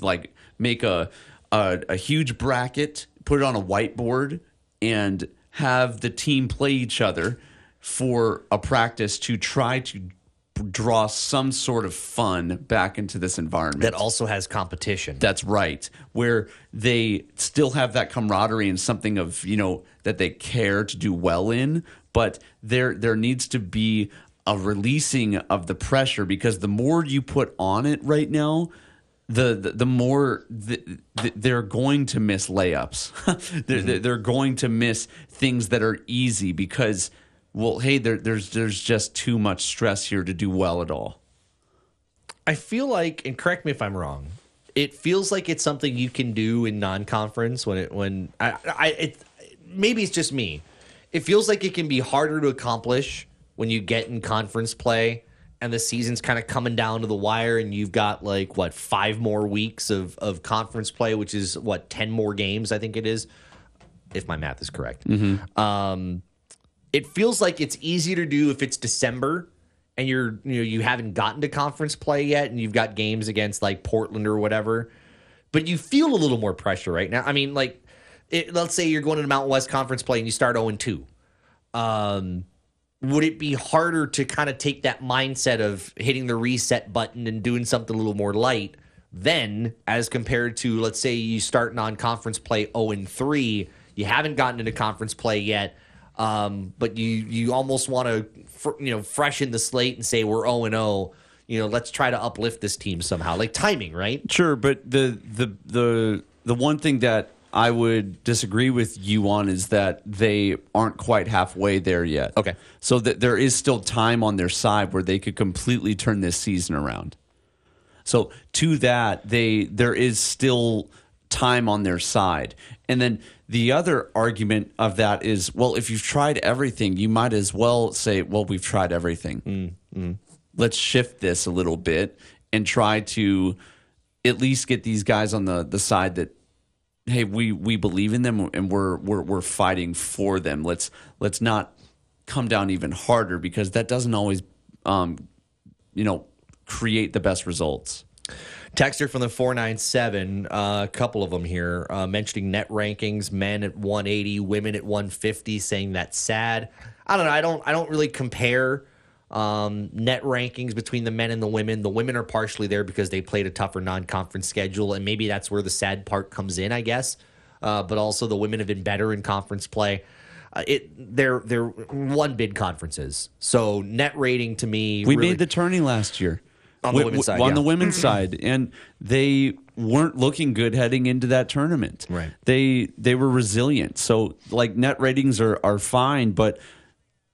like make a, a a huge bracket, put it on a whiteboard, and have the team play each other for a practice to try to draw some sort of fun back into this environment. That also has competition. That's right. Where they still have that camaraderie and something of, you know, that they care to do well in, but there there needs to be a releasing of the pressure because the more you put on it right now, the the, the more the, the, they're going to miss layups. they're, they're- mm-hmm. they're going to miss things that are easy because well, hey, there, there's there's just too much stress here to do well at all. I feel like, and correct me if I'm wrong, it feels like it's something you can do in non-conference when it when I I it maybe it's just me. It feels like it can be harder to accomplish when you get in conference play and the season's kind of coming down to the wire and you've got like what five more weeks of of conference play, which is what ten more games I think it is, if my math is correct. Um, it feels like it's easier to do if it's December and you're you know you haven't gotten to conference play yet and you've got games against like Portland or whatever. But you feel a little more pressure right now. I mean, like it, let's say you're going to the Mountain West Conference play and you start 0 2. Um, would it be harder to kind of take that mindset of hitting the reset button and doing something a little more light then as compared to let's say you start non-conference play 0 and 3 you haven't gotten into conference play yet um, but you you almost want to fr- you know freshen the slate and say we're 0 and 0 you know let's try to uplift this team somehow. Like timing right? Sure, but the the the the one thing that I would disagree with you on is that they aren't quite halfway there yet. Okay. So that there is still time on their side where they could completely turn this season around. So to that, they there is still time on their side. And then the other argument of that is, well, if you've tried everything, you might as well say, well, we've tried everything. Mm, mm. Let's shift this a little bit and try to at least get these guys on the the side that hey, we we believe in them and we're we're we're fighting for them. Let's let's not come down even harder because that doesn't always um you know create the best results. Texter from the 497, uh, a couple of them here, uh, mentioning net rankings, men at 180, women at 150, saying that's sad. I don't know. I don't. I don't really compare um, net rankings between the men and the women. The women are partially there because they played a tougher non-conference schedule, and maybe that's where the sad part comes in, I guess. Uh, but also, the women have been better in conference play. Uh, it they're they're one bid conferences, so net rating to me. We really- made the tourney last year. On the women's side, On yeah. the women's side, and they weren't looking good heading into that tournament. Right. They they were resilient. So like net ratings are are fine, but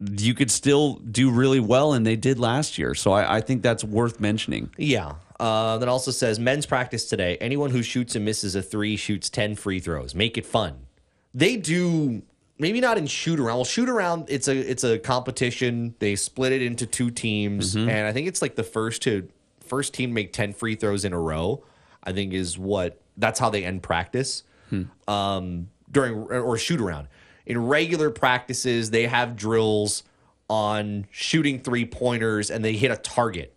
you could still do really well, and they did last year. So I, I think that's worth mentioning. Yeah. Uh, that also says men's practice today. Anyone who shoots and misses a three shoots 10 free throws. Make it fun. They do maybe not in shoot around. Well, shoot around it's a it's a competition. They split it into two teams Mm-hmm. and I think it's like the first to first team make 10 free throws in a row. I think is what that's how they end practice um, during or shoot around. In regular practices, they have drills on shooting three pointers and they hit a target.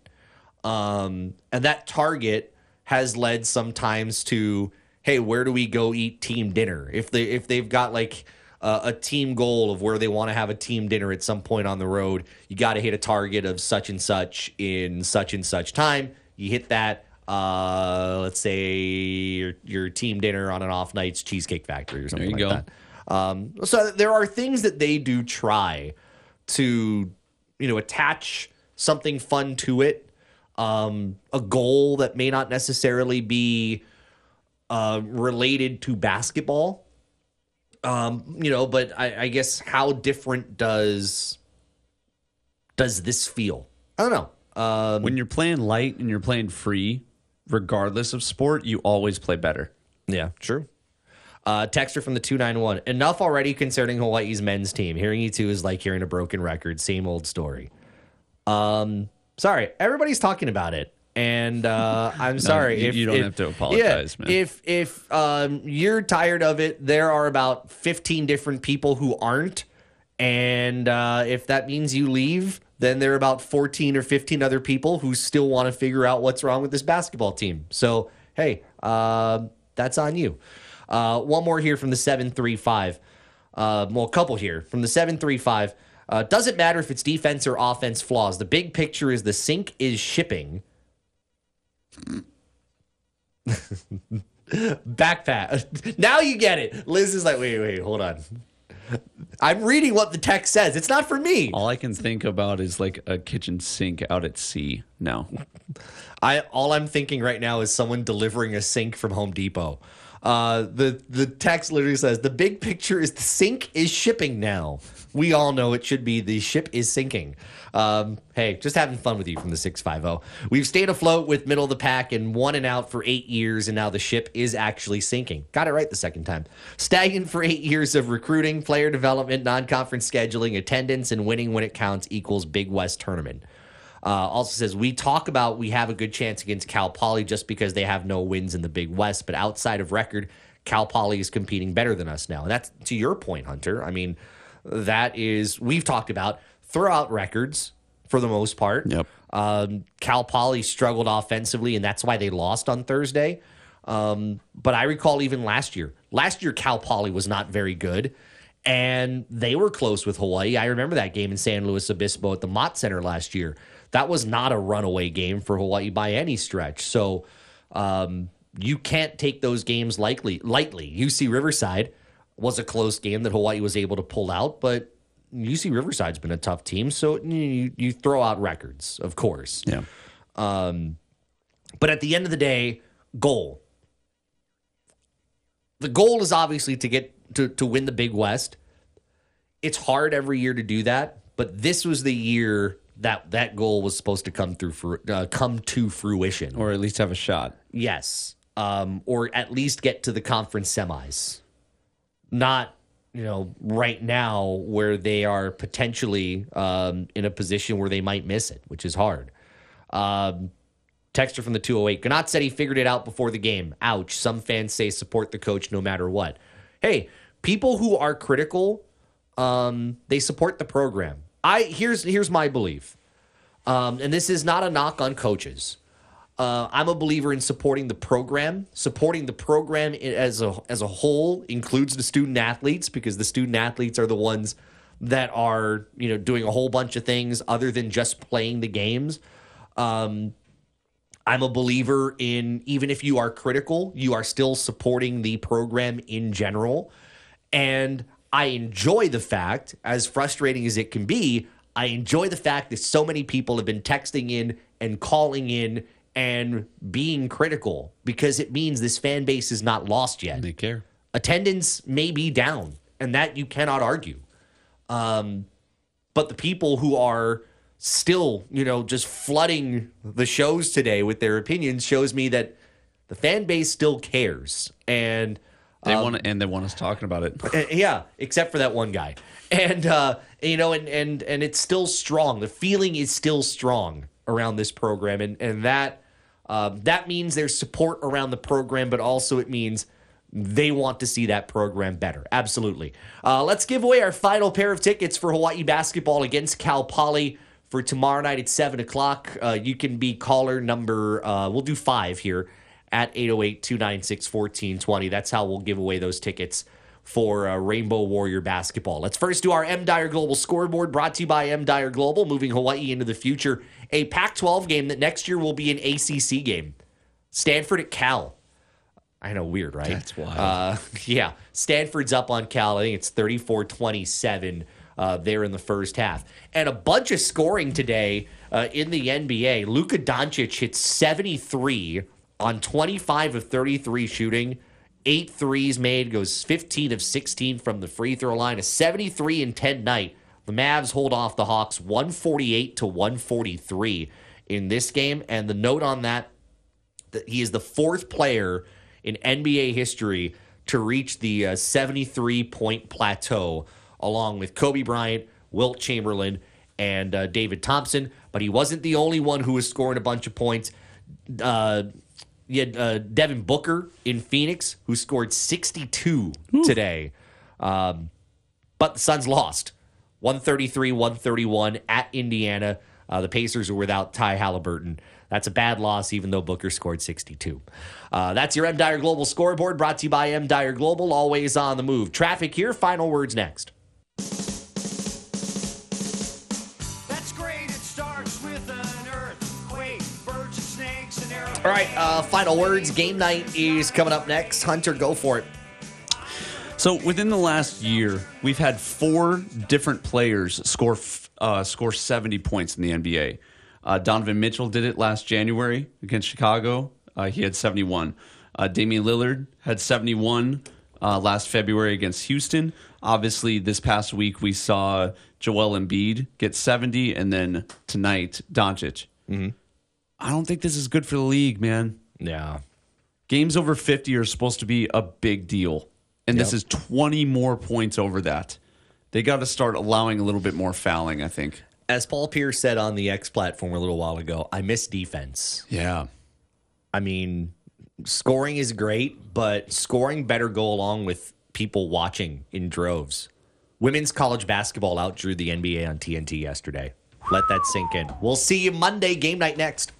Um, and that target has led sometimes to, hey, where do we go eat team dinner? If they if they've got like uh, a team goal of where they want to have a team dinner at some point on the road, you got to hit a target of such and such in such and such time. You hit that. Uh, let's say your, your team dinner on an off night's Cheesecake Factory or something There you like go. that. Um, so there are things that they do try to, you know, attach something fun to it, um, a goal that may not necessarily be uh, related to basketball. Um, you know, but I, I guess how different does does this feel? I don't know. Um, When you're playing light and you're playing free, regardless of sport, you always play better. Yeah, true. Uh, texter from the 291. Enough already concerning Hawaii's men's team. Hearing you two is like hearing a broken record. Same old story. Um, sorry, everybody's talking about it. And uh, I'm sorry. you- if, you don't if- have to apologize, yeah, man. If if um, you're tired of it, there are about 15 different people who aren't. And uh, if that means you leave, then there are about 14 or 15 other people who still want to figure out what's wrong with this basketball team. So, hey, uh, that's on you. Uh, one more here from the 735. Uh, well, a couple here from the 735. Uh, doesn't matter if it's defense or offense flaws. The big picture is the sink is shipping. Backpack. Now you get it. Liz is like, wait, wait, hold on. I'm reading what the text says. It's not for me. All I can think about is like a kitchen sink out at sea. No. I all I'm thinking right now is someone delivering a sink from Home Depot. Uh, the the text literally says the big picture is the sink is shipping now. We all know it should be the ship is sinking. Um, hey, just having fun with you from the six five zero. We've stayed afloat with middle of the pack and one and out for eight years, and now the ship is actually sinking. Got it right the second time. Stagnant for eight years of recruiting, player development, non conference scheduling, attendance, and winning when it counts equals Big West tournament. Uh, also says we talk about we have a good chance against Cal Poly just because they have no wins in the Big West, but outside of record, Cal Poly is competing better than us now. And that's to your point, Hunter. I mean, that is we've talked about throughout records for the most part. Yep. Um, Cal Poly struggled offensively, and that's why they lost on Thursday. Um, but I recall even last year. Last year, Cal Poly was not very good, and they were close with Hawaii. I remember that game in San Luis Obispo at the Mott Center last year. That was not a runaway game for Hawaii by any stretch. So um, you can't take those games lightly. Lightly, UC Riverside was a close game that Hawaii was able to pull out, but UC Riverside's been a tough team. So you, you throw out records, of course. Yeah. But at the end of the day, goal. The goal is obviously to get to, to win the Big West. It's hard every year to do that, but this was the year that that goal was supposed to come through for uh, come to fruition. Or at least have a shot. Yes. Um, or at least get to the conference semis. Not, you know, right now where they are potentially um, in a position where they might miss it, which is hard. Um, texter from the 208. Ganot said he figured it out before the game. Ouch. Some fans say support the coach no matter what. Hey, people who are critical, um, they support the program. I here's here's my belief. Um, and this is not a knock on coaches. Uh, I'm a believer in supporting the program. Supporting the program as a as a whole includes the student athletes because the student athletes are the ones that are you know doing a whole bunch of things other than just playing the games. Um, I'm a believer in even if you are critical, you are still supporting the program in general. And I enjoy the fact, as frustrating as it can be, I enjoy the fact that so many people have been texting in and calling in and being critical because it means this fan base is not lost yet. They care. Attendance may be down, and that you cannot argue. Um, but the people who are still, you know, just flooding the shows today with their opinions shows me that the fan base still cares. And They want to, and they want us talking about it. uh, yeah, except for that one guy. And uh, you know, and and and it's still strong. The feeling is still strong around this program, and and that Um, that means there's support around the program, but also it means they want to see that program better. Absolutely. Uh, let's give away our final pair of tickets for Hawaii basketball against Cal Poly for tomorrow night at 7 o'clock. Uh, you can be caller number, uh, we'll do five here at 808 296 1420. That's how we'll give away those tickets for uh, Rainbow Warrior basketball. Let's first do our M Dyer Global scoreboard brought to you by M Dyer Global, moving Hawaii into the future. A Pac 12 game that next year will be an ACC game. Stanford at Cal. I know, weird, right? That's wild. Uh, yeah. Stanford's up on Cal. I think it's 34 27 uh, there in the first half. And a bunch of scoring today uh, in the NBA. Luka Doncic hit 73 on 25 of 33 shooting. Eight threes made, goes 15 of 16 from the free throw line. A 73 and 10 night. The Mavs hold off the Hawks 148 to 143 in this game. And the note on that, that he is the fourth player in NBA history to reach the uh, 73 point plateau, along with Kobe Bryant, Wilt Chamberlain, and uh, David Thompson. But he wasn't the only one who was scoring a bunch of points. Uh, you had uh, Devin Booker in Phoenix, who scored 62 today. Um, but the Suns lost 133 131 at Indiana. Uh, the Pacers are without Ty Haliburton. That's a bad loss, even though Booker scored 62. Uh, that's your M Dyer Global scoreboard brought to you by M Dyer Global, always on the move. Traffic here, final words next. All right, uh, final words. Game night is coming up next. Hunter, go for it. So within the last year, we've had four different players score f- uh, score 70 points in the NBA. Uh, Donovan Mitchell did it last January against Chicago. Uh, he had 71. Uh, Damian Lillard had 71 uh, last February against Houston. Obviously, this past week we saw Joel Embiid get 70, and then tonight Doncic. I don't think this is good for the league, man. Yeah. Games over 50 are supposed to be a big deal. And this is 20 more points over that. They got to start allowing a little bit more fouling, I think. As Paul Pierce said on the X platform a little while ago, I miss defense. Yeah. I mean, scoring is great, but scoring better go along with people watching in droves. Women's college basketball outdrew the NBA on TNT yesterday. Let that sink in. We'll see you Monday, game night next.